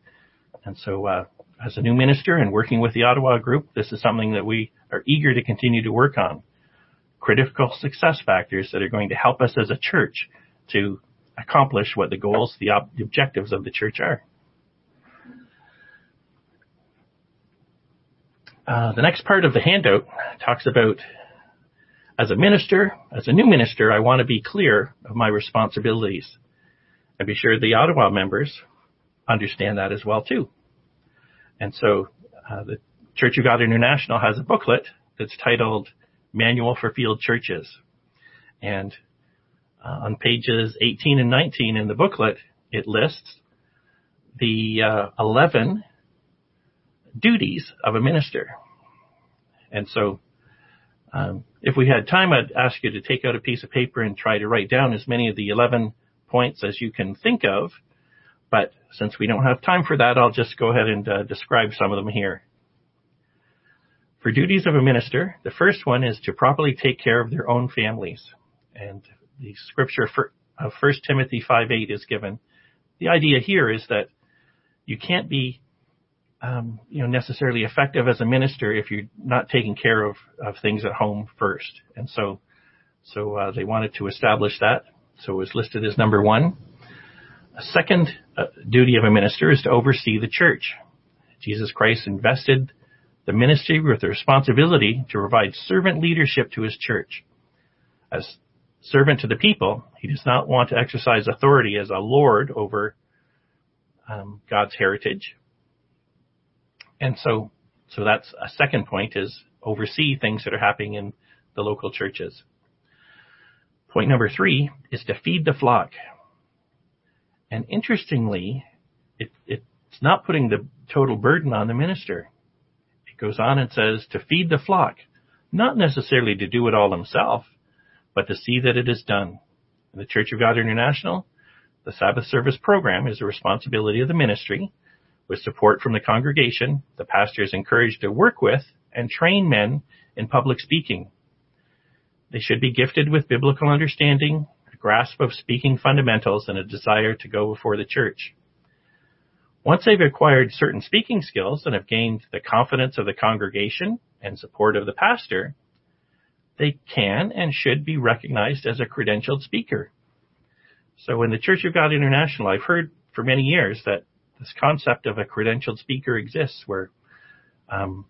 and so, uh, as a new minister and working with the Ottawa group, this is something that we are eager to continue to work on. Critical success factors that are going to help us as a church to accomplish what the goals, the, the objectives of the church are. Uh, the next part of the handout talks about as a minister, as a new minister, I want to be clear of my responsibilities and be sure the Ottawa members understand that as well too. And so uh, the Church of God International has a booklet that's titled Manual for Field Churches. And uh, on pages 18 and 19 in the booklet, it lists the uh, 11 duties of a minister. And so, um, if we had time, I'd ask you to take out a piece of paper and try to write down as many of the 11 points as you can think of. But since we don't have time for that, I'll just go ahead and uh, describe some of them here. For duties of a minister, the first one is to properly take care of their own families. And the scripture of 1 Timothy 5:8 is given. The idea here is that you can't be um, you know, necessarily effective as a minister if you're not taking care of, of things at home first. And so, so uh, they wanted to establish that. So it was listed as number one. A second uh, duty of a minister is to oversee the church. Jesus Christ invested the ministry with the responsibility to provide servant leadership to his church. As servant to the people, he does not want to exercise authority as a lord over um, God's heritage. And so, so that's a second point is oversee things that are happening in the local churches. Point number three is to feed the flock. And interestingly, it, it's not putting the total burden on the minister. It goes on and says to feed the flock, not necessarily to do it all himself, but to see that it is done. In the Church of God International, the Sabbath service program is the responsibility of the ministry. With support from the congregation, the pastor is encouraged to work with and train men in public speaking. They should be gifted with biblical understanding, a grasp of speaking fundamentals, and a desire to go before the church. Once they've acquired certain speaking skills and have gained the confidence of the congregation and support of the pastor, they can and should be recognized as a credentialed speaker. So in the Church of God International, I've heard for many years that this concept of a credentialed speaker exists where, um,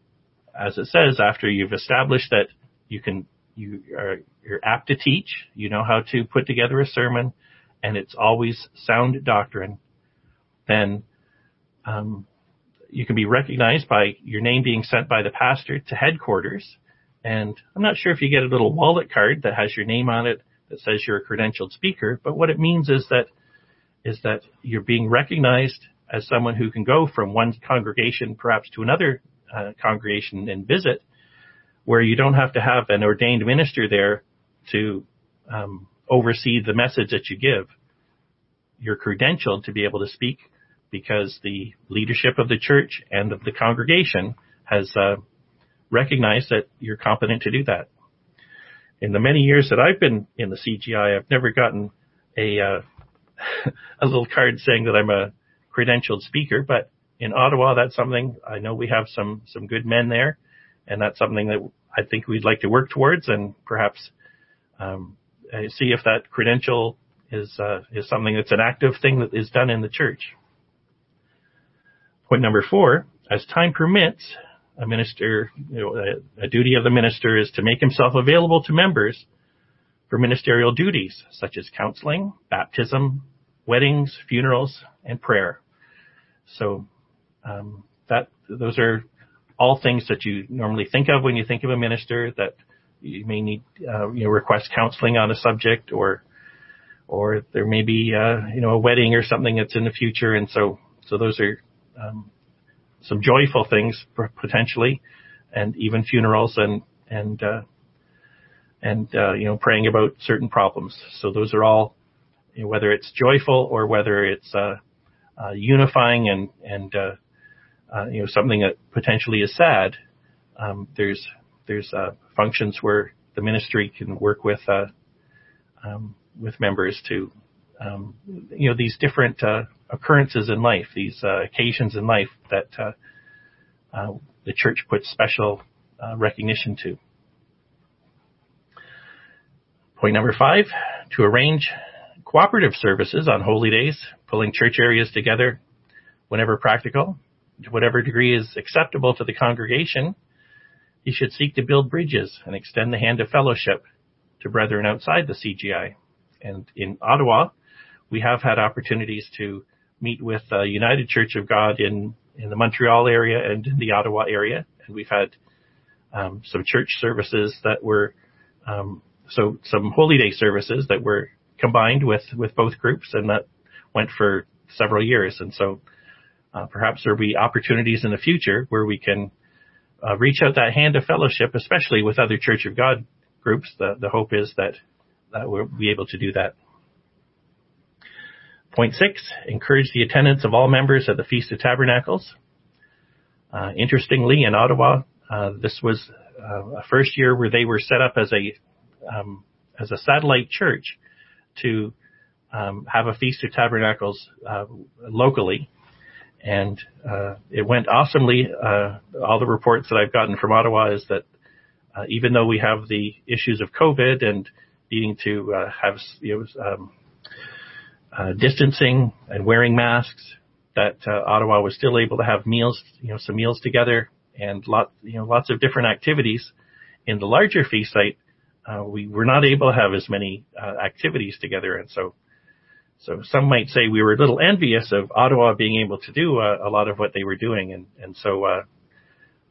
as it says, after you've established that you can you are you're apt to teach, you know how to put together a sermon, and it's always sound doctrine, then um, you can be recognized by your name being sent by the pastor to headquarters. And I'm not sure if you get a little wallet card that has your name on it that says you're a credentialed speaker, but what it means is that is that you're being recognized as someone who can go from one congregation perhaps to another uh, congregation and visit where you don't have to have an ordained minister there to um, oversee the message that you give. You're credentialed to be able to speak because the leadership of the church and of the congregation has uh, recognized that you're competent to do that. In the many years that I've been in the CGI, I've never gotten a uh, a little card saying that I'm a credentialed speaker, but in Ottawa, that's something I know we have some some good men there and that's something that I think we'd like to work towards and perhaps um, uh, see if that credential is uh, is something that's an active thing that is done in the church. Point number four: as time permits, a minister, you know, a, a duty of the minister is to make himself available to members for ministerial duties such as counseling, baptism, weddings, funerals, and prayer. So um, that those are all things that you normally think of when you think of a minister that you may need, uh, you know, request counseling on a subject or, or there may be, uh, you know, a wedding or something that's in the future. And so, so those are, um, some joyful things potentially and even funerals and, and, uh, and, uh, you know, praying about certain problems. So those are all, you know, whether it's joyful or whether it's, uh, uh, unifying and, and, uh, uh, you know, something that potentially is sad, um, there's there's uh, functions where the ministry can work with uh, um, with members to um, you know these different uh, occurrences in life, these uh, occasions in life that uh, uh, the church puts special recognition to. Point number five: to arrange cooperative services on holy days, pulling church areas together whenever practical, to whatever degree is acceptable to the congregation, he should seek to build bridges and extend the hand of fellowship to brethren outside the CGI. And in Ottawa, we have had opportunities to meet with the United Church of God in, in the Montreal area and in the Ottawa area. And we've had um, some church services that were, um, so some holy day services that were combined with, with both groups and that went for several years. And so uh, perhaps there'll be opportunities in the future where we can uh, reach out that hand of fellowship, especially with other Church of God groups. The, the hope is that, that we'll be able to do that. Point six, encourage the attendance of all members at the Feast of Tabernacles. Uh, interestingly, in Ottawa, uh, this was uh, a first year where they were set up as a um, as a satellite church to um, have a Feast of Tabernacles uh, locally, and uh, it went awesomely. Uh, all the reports that I've gotten from Ottawa is that uh, even though we have the issues of COVID and needing to uh, have you know, um, uh, distancing and wearing masks, that Ottawa was still able to have meals, you know, some meals together and lot, you know, lots of different activities. In the larger feast site, we were not able to have as many activities together, and so so some might say we were a little envious of Ottawa being able to do uh, a lot of what they were doing, and and so uh,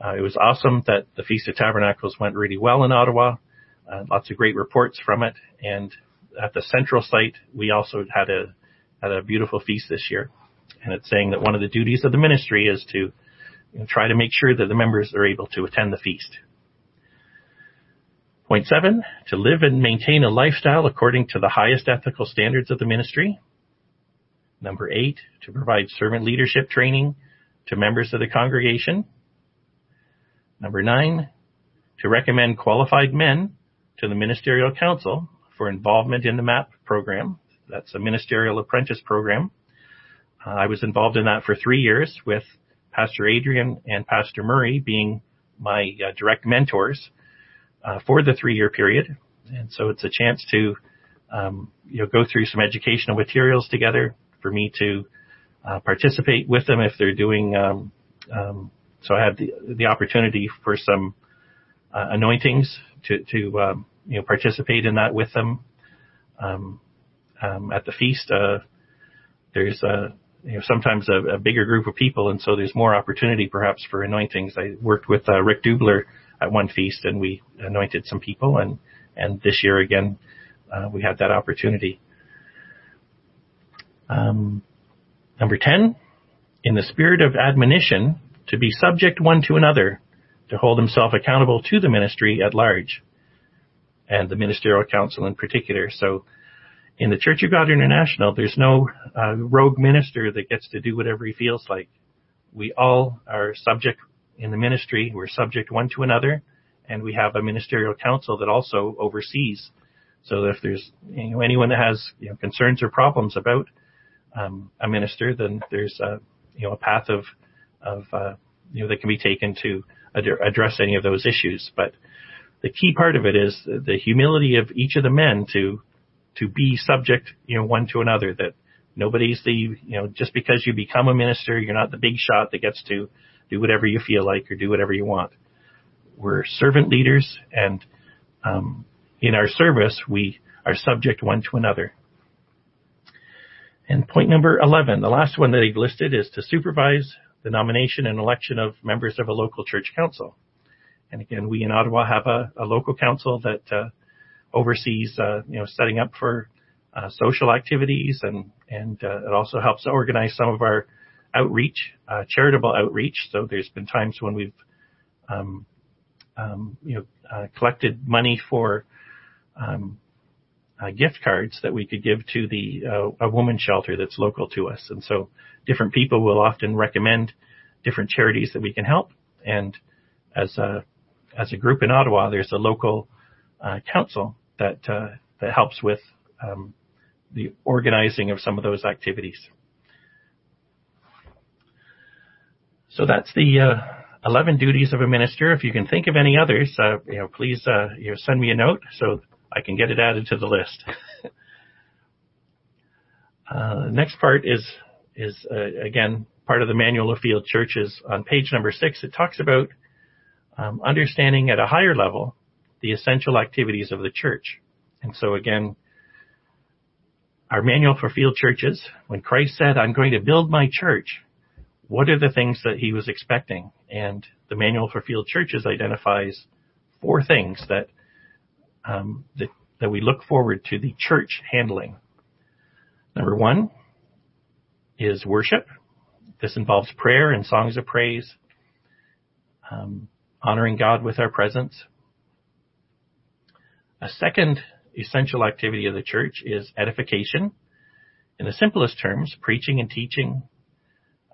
uh, it was awesome that the Feast of Tabernacles went really well in Ottawa. Uh, lots of great reports from it, and at the central site we also had a had a beautiful feast this year, and it's saying that one of the duties of the ministry is to you know, try to make sure that the members are able to attend the feast. Point seven, to live and maintain a lifestyle according to the highest ethical standards of the ministry. Number eight, to provide servant leadership training to members of the congregation. Number nine, to recommend qualified men to the ministerial council for involvement in the MAP program. That's a ministerial apprentice program. Uh, I was involved in that for three years with Pastor Adrian and Pastor Murray being my uh, direct mentors uh, for the three year period. And so it's a chance to, um, you know, go through some educational materials together for me to uh, participate with them if they're doing. Um, um, so I have the, the opportunity for some uh, anointings to, to um, you know participate in that with them. Um, um, at the feast, uh, there's a you know, sometimes a, a, bigger group of people, and so there's more opportunity perhaps for anointings. I worked with uh, Rick Dubler at one feast, and we anointed some people. And and this year again, uh, we had that opportunity. Um, number ten, in the spirit of admonition, to be subject one to another, to hold himself accountable to the ministry at large, and the ministerial council in particular. So. In the Church of God International, there's no uh, rogue minister that gets to do whatever he feels like. We all are subject in the ministry. We're subject one to another, and we have a ministerial council that also oversees. So if there's you know, anyone that has you know, concerns or problems about um, a minister, then there's a you know a path of of uh, you know that can be taken to ad- address any of those issues. But the key part of it is the humility of each of the men to to be subject you know one to another. That nobody's the you know just because you become a minister, you're not the big shot that gets to do whatever you feel like or do whatever you want. We're servant leaders, and um, in our service, we are subject one to another. And point number 11, the last one that he listed is to supervise the nomination and election of members of a local church council. And again, we in Ottawa have a, a local council that uh, oversees, uh, you know, setting up for uh, social activities, and and uh, it also helps organize some of our outreach, uh, charitable outreach. So there's been times when we've, um, um, you know, uh, collected money for um, uh, gift cards that we could give to the uh, a woman shelter that's local to us. And so different people will often recommend different charities that we can help. And as a as a group in Ottawa, there's a local uh, council that uh, that helps with um, the organizing of some of those activities. So that's the uh, 11 duties of a minister. If you can think of any others, uh, you know, please uh, you know, send me a note so I can get it added to the list. Uh, next part is is uh, again part of the manual of field churches on page number six. It talks about um, understanding at a higher level the essential activities of the church. And so again, our manual for field churches, when Christ said, I'm going to build my church, what are the things that he was expecting? And the Manual for Field Churches identifies four things that um, that, that we look forward to the church handling. Number one is worship. This involves prayer and songs of praise, um, honoring God with our presence. A second essential activity of the church is edification. in the simplest terms, preaching and teaching,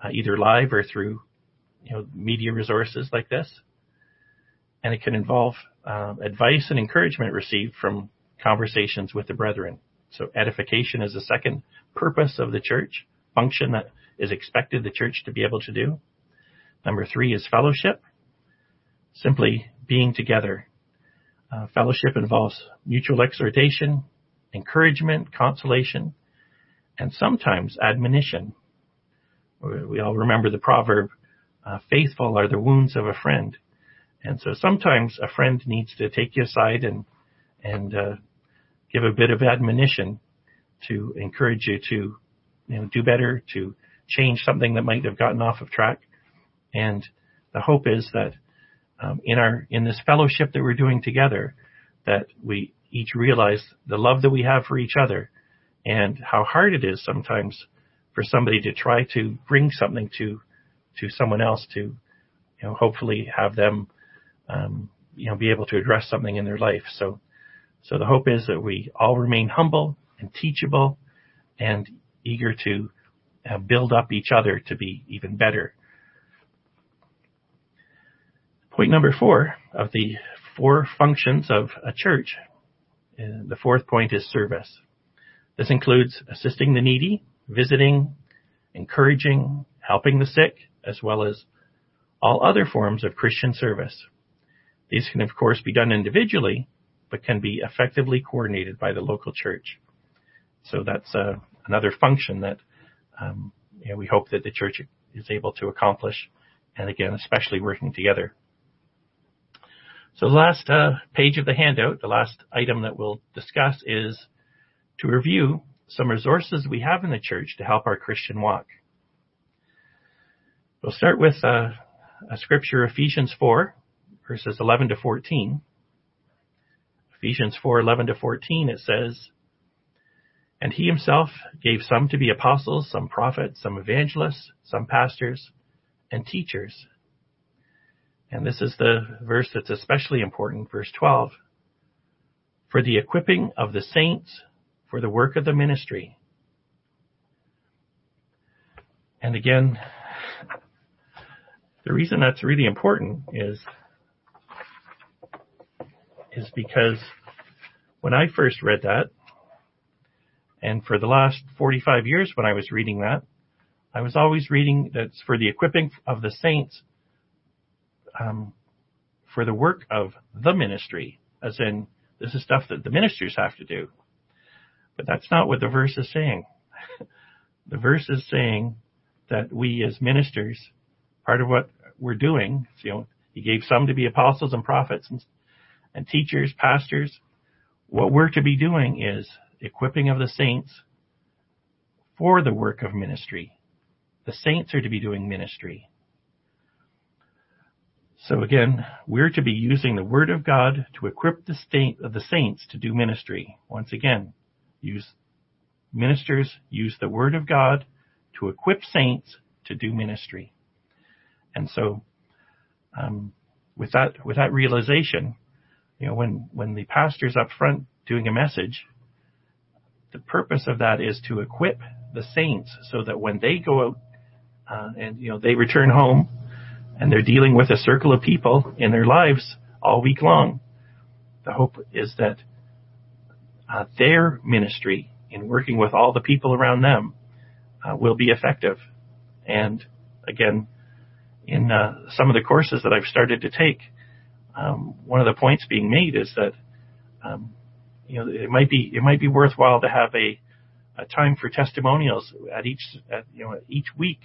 uh, either live or through you know media resources like this. And it can involve uh, advice and encouragement received from conversations with the brethren. So edification is the second purpose of the church, function that is expected the church to be able to do. Number three is fellowship, simply being together. Uh, fellowship involves mutual exhortation, encouragement, consolation, and sometimes admonition. We all remember the proverb, uh, faithful are the wounds of a friend. And so sometimes a friend needs to take you aside and, and, uh, give a bit of admonition to encourage you to, you know, do better, to change something that might have gotten off of track. And the hope is that um, in our in this fellowship that we're doing together, that we each realize the love that we have for each other, and how hard it is sometimes for somebody to try to bring something to to someone else to you know hopefully have them um, you know be able to address something in their life. So so the hope is that we all remain humble and teachable and eager to uh, build up each other to be even better. Point number four of the four functions of a church. Uh, the fourth point is service. This includes assisting the needy, visiting, encouraging, helping the sick, as well as all other forms of Christian service. These can of course be done individually, but can be effectively coordinated by the local church. So that's uh, another function that um, you know, we hope that the church is able to accomplish, and again, especially working together. So the last uh, page of the handout, the last item that we'll discuss is to review some resources we have in the church to help our Christian walk. We'll start with uh, a scripture, Ephesians 4, verses 11 to 14. Ephesians 4, 11 to 14, it says, and he himself gave some to be apostles, some prophets, some evangelists, some pastors, and teachers. And this is the verse that's especially important, verse 12. For the equipping of the saints for the work of the ministry. And again, the reason that's really important is, is because when I first read that, and for the last 45 years when I was reading that, I was always reading that's for the equipping of the saints um, for the work of the ministry, as in this is stuff that the ministers have to do. But that's not what the verse is saying. the verse is saying that we as ministers, part of what we're doing, you know, he gave some to be apostles and prophets and, and teachers, pastors. What we're to be doing is equipping of the saints for the work of ministry. The saints are to be doing ministry. So again, we're to be using the Word of God to equip the state of the saints to do ministry. Once again, use ministers use the Word of God to equip saints to do ministry. And so, um, with that with that realization, you know, when when the pastor's up front doing a message, the purpose of that is to equip the saints so that when they go out uh, and you know they return home and they're dealing with a circle of people in their lives all week long, the hope is that uh, their ministry in working with all the people around them uh, will be effective. And again, in uh, some of the courses that I've started to take, um, one of the points being made is that um, you know, it might be it might be worthwhile to have a, a time for testimonials at each at, you know each week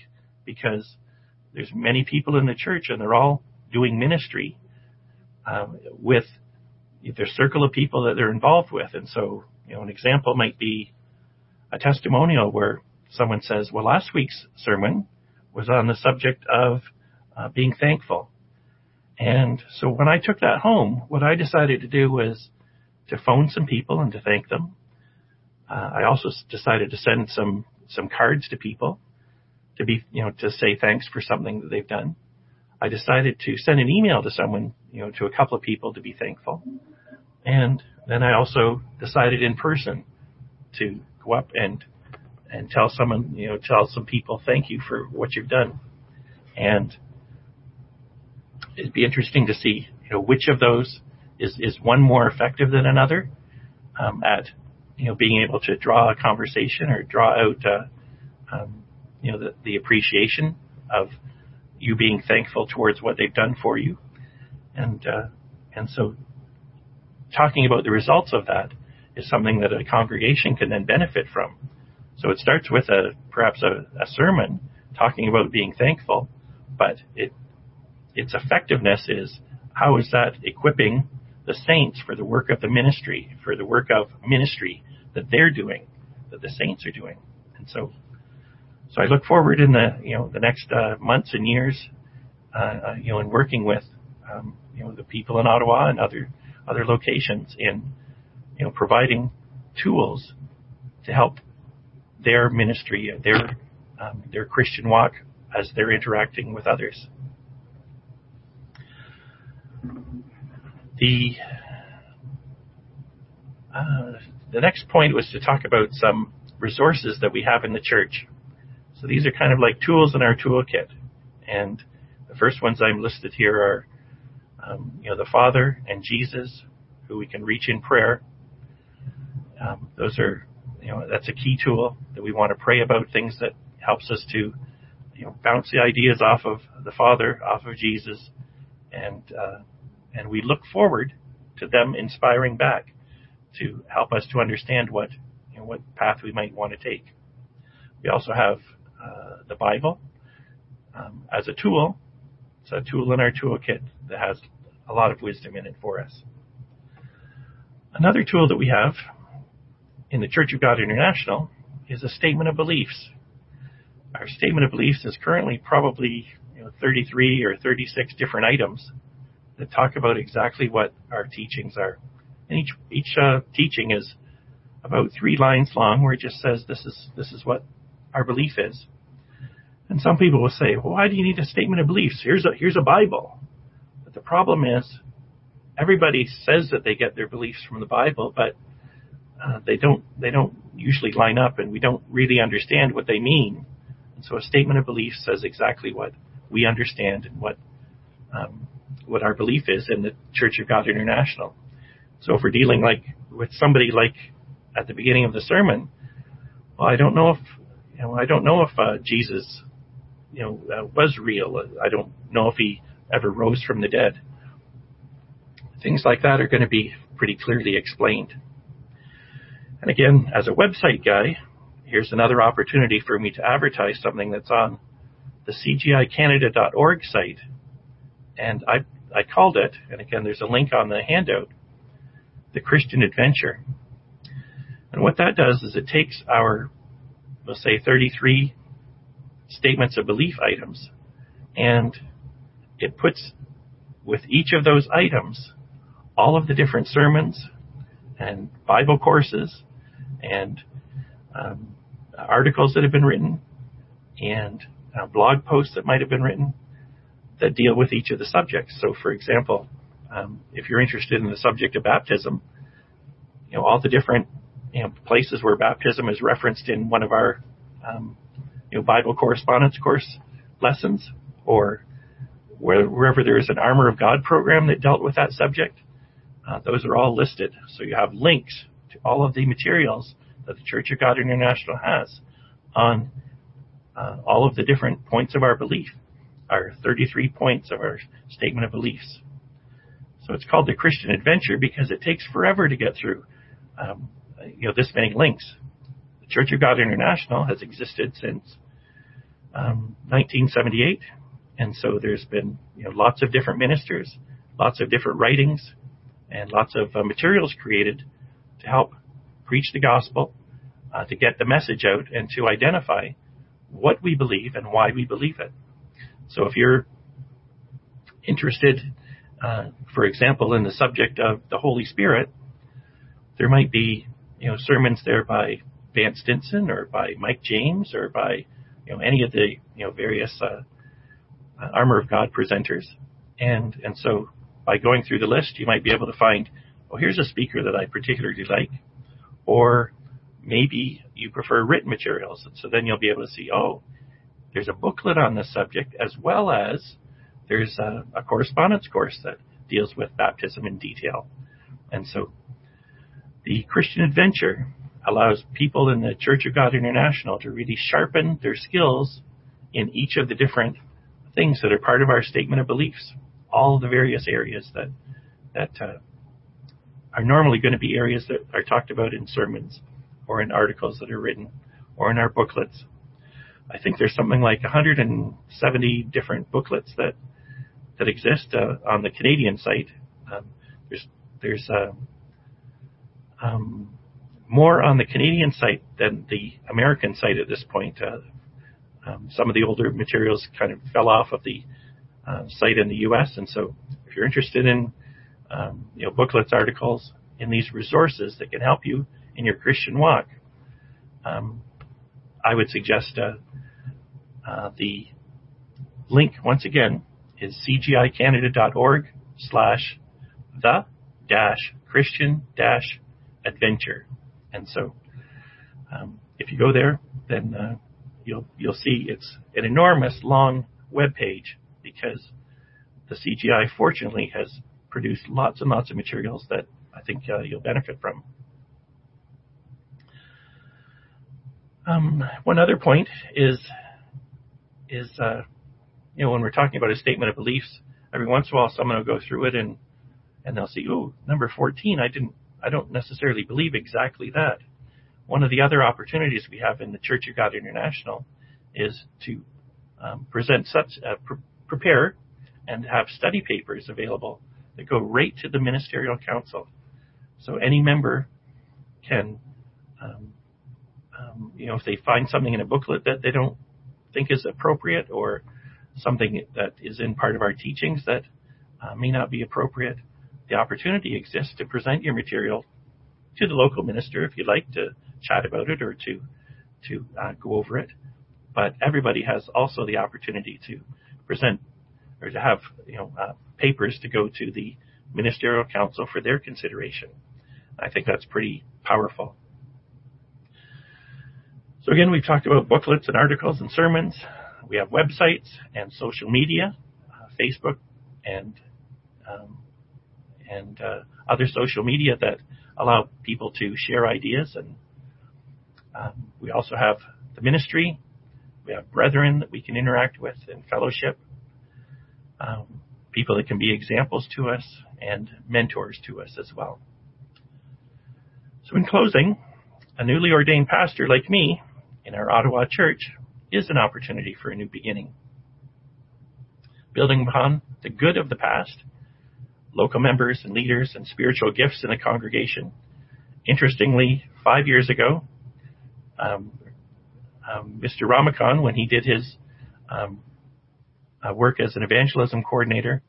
because there's many people in the church and they're all doing ministry um, with their circle of people that they're involved with, and so you know an example might be a testimonial where someone says, "Well, last week's sermon was on the subject of uh, being thankful." And so when I took that home, what I decided to do was to phone some people and to thank them. Uh, I also decided to send some some cards to people to be you know to say thanks for something that they've done. I decided to send an email to someone you know to a couple of people to be thankful, and then I also decided in person to go up and and tell someone, you know, tell some people thank you for what you've done. And it'd be interesting to see, you know, which of those is, is one more effective than another um, at, you know, being able to draw a conversation or draw out, uh, um, you know, the, the appreciation of you being thankful towards what they've done for you. And, uh, and so talking about the results of that is something that a congregation can then benefit from. So it starts with a, perhaps a, a sermon talking about being thankful, but it, its effectiveness is how is that equipping the saints for the work of the ministry, for the work of ministry that they're doing, that the saints are doing. And so, so I look forward in the, you know, the next uh, months and years, uh, uh, you know, in working with, um, you know, the people in Ottawa and other, other locations in, you know, providing tools to help their ministry, their, um, their Christian walk as they're interacting with others. The uh, the next point was to talk about some resources that we have in the church. So these are kind of like tools in our toolkit, and the first ones I'm listed here are, um, you know, the Father and Jesus, who we can reach in prayer. Um, those are, you know, that's a key tool that we want to pray about things that helps us to, you know, bounce the ideas off of the Father, off of Jesus, and uh, and we look forward to them inspiring back to help us to understand what you know, what path we might want to take. We also have uh, the Bible um, as a tool. It's a tool in our toolkit that has a lot of wisdom in it for us. Another tool that we have in the Church of God International is a statement of beliefs. Our statement of beliefs is currently probably you know, 33 or 36 different items that talk about exactly what our teachings are. And each each uh, teaching is about three lines long, where it just says this is this is what our belief is. And some people will say, well, why do you need a statement of beliefs? Here's a here's a Bible. But the problem is, everybody says that they get their beliefs from the Bible, but uh, they don't they don't usually line up, and we don't really understand what they mean. And so, a statement of belief says exactly what we understand and what um, what our belief is in the Church of God International. So if we're dealing like with somebody like at the beginning of the sermon, well, I don't know if you know I don't know if uh, Jesus, you know, uh, was real. I don't know if he ever rose from the dead. Things like that are going to be pretty clearly explained. And again, as a website guy, here's another opportunity for me to advertise something that's on the CGICanada.org site. And I I called it, and again, there's a link on the handout, the Christian Adventure. And what that does is it takes our, let's say, 33 statements of belief items, and it puts with each of those items all of the different sermons and Bible courses and um, articles that have been written and uh, blog posts that might have been written that deal with each of the subjects. So, for example, um, if you're interested in the subject of baptism, you know all the different you know, places where baptism is referenced in one of our um, you know Bible correspondence course lessons, or wherever there is an Armor of God program that dealt with that subject, uh, those are all listed. So you have links to all of the materials that the Church of God International has on uh, all of the different points of our belief our 33 points of our statement of beliefs. So it's called the Christian Adventure because it takes forever to get through, um, you know, this many links. The Church of God International has existed since um, 1978, and so there's been you know lots of different ministers, lots of different writings, and lots of uh, materials created to help preach the gospel, uh, to get the message out, and to identify what we believe and why we believe it. So if you're interested, uh, for example, in the subject of the Holy Spirit, there might be, you know, sermons there by Vance Stinson or by Mike James or by, you know, any of the, you know, various uh, Uh, armor of God presenters. And and so by going through the list, you might be able to find, oh, here's a speaker that I particularly like, or maybe you prefer written materials. So then you'll be able to see, oh, there's a booklet on this subject as well as there's a, a correspondence course that deals with baptism in detail. And so the Christian adventure allows people in the Church of God International to really sharpen their skills in each of the different things that are part of our statement of beliefs, all the various areas that that uh, are normally going to be areas that are talked about in sermons or in articles that are written or in our booklets. I think there's something like 170 different booklets that that exist uh, on the Canadian site. Um, there's there's uh, um, more on the Canadian site than the American site at this point. Uh, um, some of the older materials kind of fell off of the uh, site in the U.S. And so, if you're interested in um, you know booklets, articles, in these resources that can help you in your Christian walk, um, I would suggest uh, uh, the link once again is cgicanada.org slash the dash Christian dash adventure. And so, um, if you go there, then uh, you'll you'll see it's an enormous long web page because the CGI fortunately has produced lots and lots of materials that I think uh, you'll benefit from. Um, one other point is is uh, you know when we're talking about a statement of beliefs, every once in a while someone will go through it and and they'll see, oh, number 14, I didn't, I don't necessarily believe exactly that. One of the other opportunities we have in the Church of God International is to um, present such, uh, pre- prepare and have study papers available that go right to the ministerial council. So any member can, um, um, you know, if they find something in a booklet that they don't think is appropriate or something that is in part of our teachings that uh, may not be appropriate, the opportunity exists to present your material to the local minister if you'd like to chat about it or to to uh, go over it. But everybody has also the opportunity to present or to have you know uh, papers to go to the ministerial council for their consideration. I think that's pretty powerful. So again, we've talked about booklets and articles and sermons. We have websites and social media, uh, Facebook and um, and uh, other social media that allow people to share ideas. And um, we also have the ministry. We have brethren that we can interact with and fellowship. Um, people that can be examples to us and mentors to us as well. So in closing, a newly ordained pastor like me in our Ottawa church is an opportunity for a new beginning. Building upon the good of the past, local members and leaders and spiritual gifts in the congregation. Interestingly, five years ago, Mr. Ramakan, when he did his um, uh, work as an evangelism coordinator,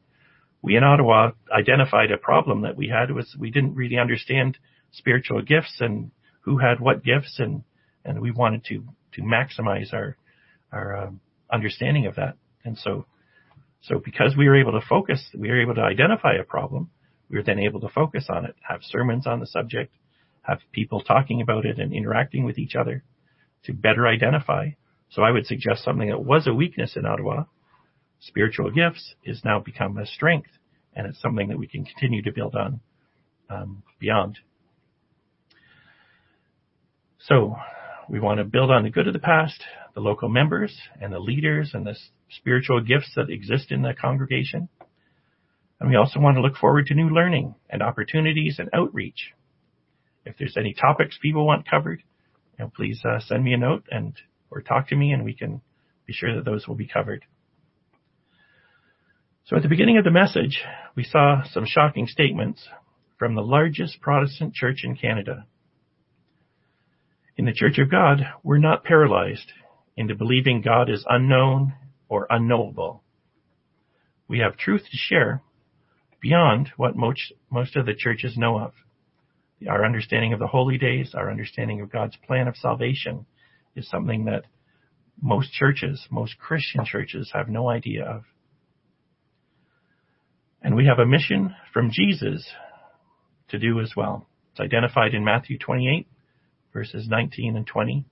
we in Ottawa identified a problem that we had was we didn't really understand spiritual gifts and who had what gifts and and we wanted to to maximize our our um, understanding of that. And so so because we were able to focus, we were able to identify a problem. We were then able to focus on it, have sermons on the subject, have people talking about it and interacting with each other to better identify. So I would suggest something that was a weakness in Ottawa, spiritual gifts, is now become a strength, and it's something that we can continue to build on um, beyond. So we want to build on the good of the past, the local members and the leaders and the spiritual gifts that exist in the congregation. And we also want to look forward to new learning and opportunities and outreach. If there's any topics people want covered, you know, please uh, send me a note and or talk to me and we can be sure that those will be covered. So at the beginning of the message, we saw some shocking statements from the largest Protestant church in Canada. In the Church of God, we're not paralyzed into believing God is unknown or unknowable. We have truth to share beyond what most, most of the churches know of. Our understanding of the holy days, our understanding of God's plan of salvation is something that most churches, most Christian churches have no idea of. And we have a mission from Jesus to do as well. It's identified in Matthew 28, verses 19 and 20.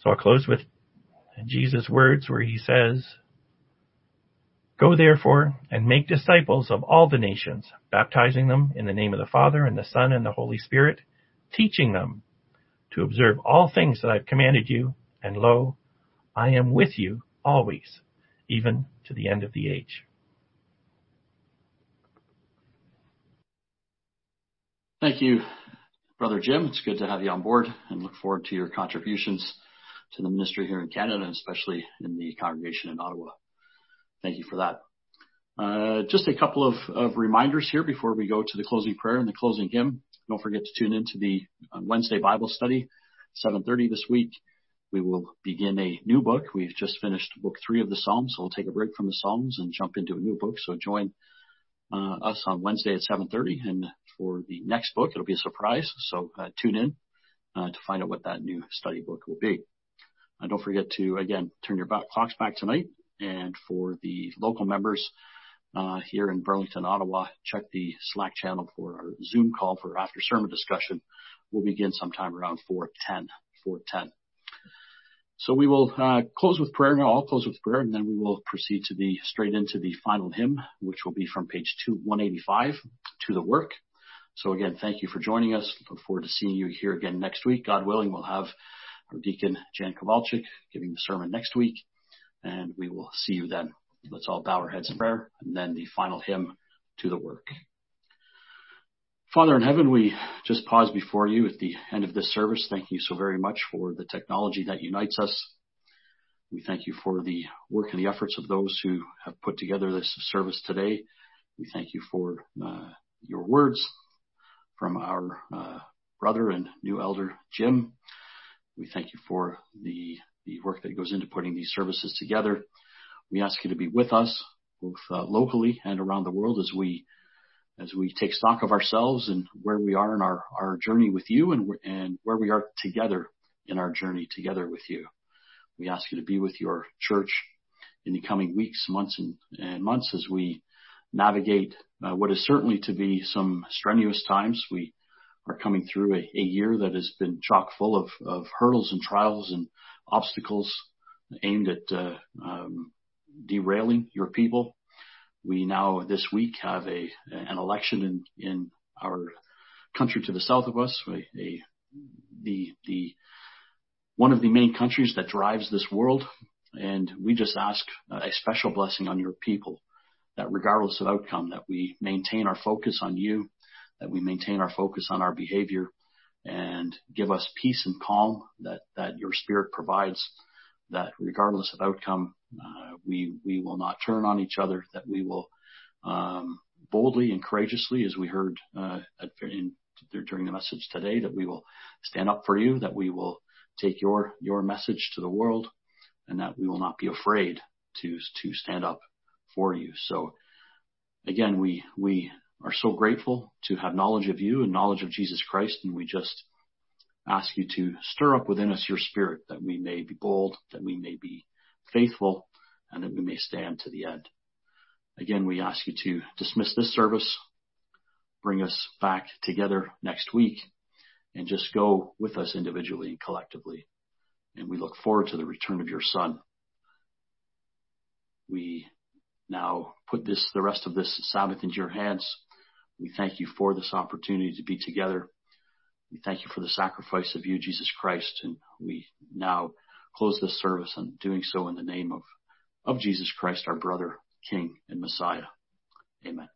So I'll close with Jesus' words where he says, Go therefore and make disciples of all the nations, baptizing them in the name of the Father and the Son and the Holy Spirit, teaching them to observe all things that I've commanded you, and lo, I am with you always, even to the end of the age. Thank you, Brother Jim. It's good to have you on board and look forward to your contributions to the ministry here in Canada, and especially in the congregation in Ottawa. Thank you for that. Uh, just a couple of, reminders here before we go to the closing prayer and the closing hymn. Don't forget to tune in to the uh, Wednesday Bible study, 7:30 this week. We will begin a new book. We've just finished book three of the Psalms, so we'll take a break from the Psalms and jump into a new book. So join uh, us on Wednesday at 7:30, and for the next book, it'll be a surprise. So uh, tune in uh, to find out what that new study book will be. And don't forget to again turn your back, clocks back tonight and for the local members uh, here in Burlington, Ottawa, check the Slack channel for our Zoom call for after sermon discussion. We'll begin sometime around 4:10. 4:10. So we will uh, close with prayer now. I'll close with prayer, and then we will proceed to the straight into the final hymn, which will be from page two, 185, to the work. So again, thank you for joining us. Look forward to seeing you here again next week. God willing, we'll have our deacon Jan Kowalczyk giving the sermon next week and we will see you then. Let's all bow our heads in prayer and then the final hymn to the work. Father in heaven, we just pause before you at the end of this service. Thank you so very much for the technology that unites us. We thank you for the work and the efforts of those who have put together this service today. We thank you for uh, your words from our uh, brother and new elder Jim. We thank you for the the work that goes into putting these services together. We ask you to be with us, both uh, locally and around the world, as we as we take stock of ourselves and where we are in our, our journey with you and, and where we are together in our journey together with you. We ask you to be with your church in the coming weeks, months, and, and months as we navigate uh, what is certainly to be some strenuous times. We are coming through a, a year that has been chock full of, of hurdles and trials and obstacles aimed at um, derailing your people. We now this week have a an election in in our country to the south of us, a, a the the one of the main countries that drives this world, and we just ask a special blessing on your people that regardless of outcome, that we maintain our focus on you, that we maintain our focus on our behavior, and give us peace and calm that, that your spirit provides, that regardless of outcome, uh, we, we will not turn on each other, that we will, um, boldly and courageously, as we heard, uh, in, during the message today, that we will stand up for you, that we will take your, your message to the world, and that we will not be afraid to, to stand up for you. So again, we, we are so grateful to have knowledge of you and knowledge of Jesus Christ, and we just ask you to stir up within us your spirit that we may be bold, that we may be faithful, and that we may stand to the end. Again, we ask you to dismiss this service, bring us back together next week, and just go with us individually and collectively. And we look forward to the return of your son. We now put this, the rest of this Sabbath into your hands. We thank you for this opportunity to be together. We thank you for the sacrifice of you, Jesus Christ. And we now close this service and doing so in the name of, of Jesus Christ, our brother, King, and Messiah. Amen.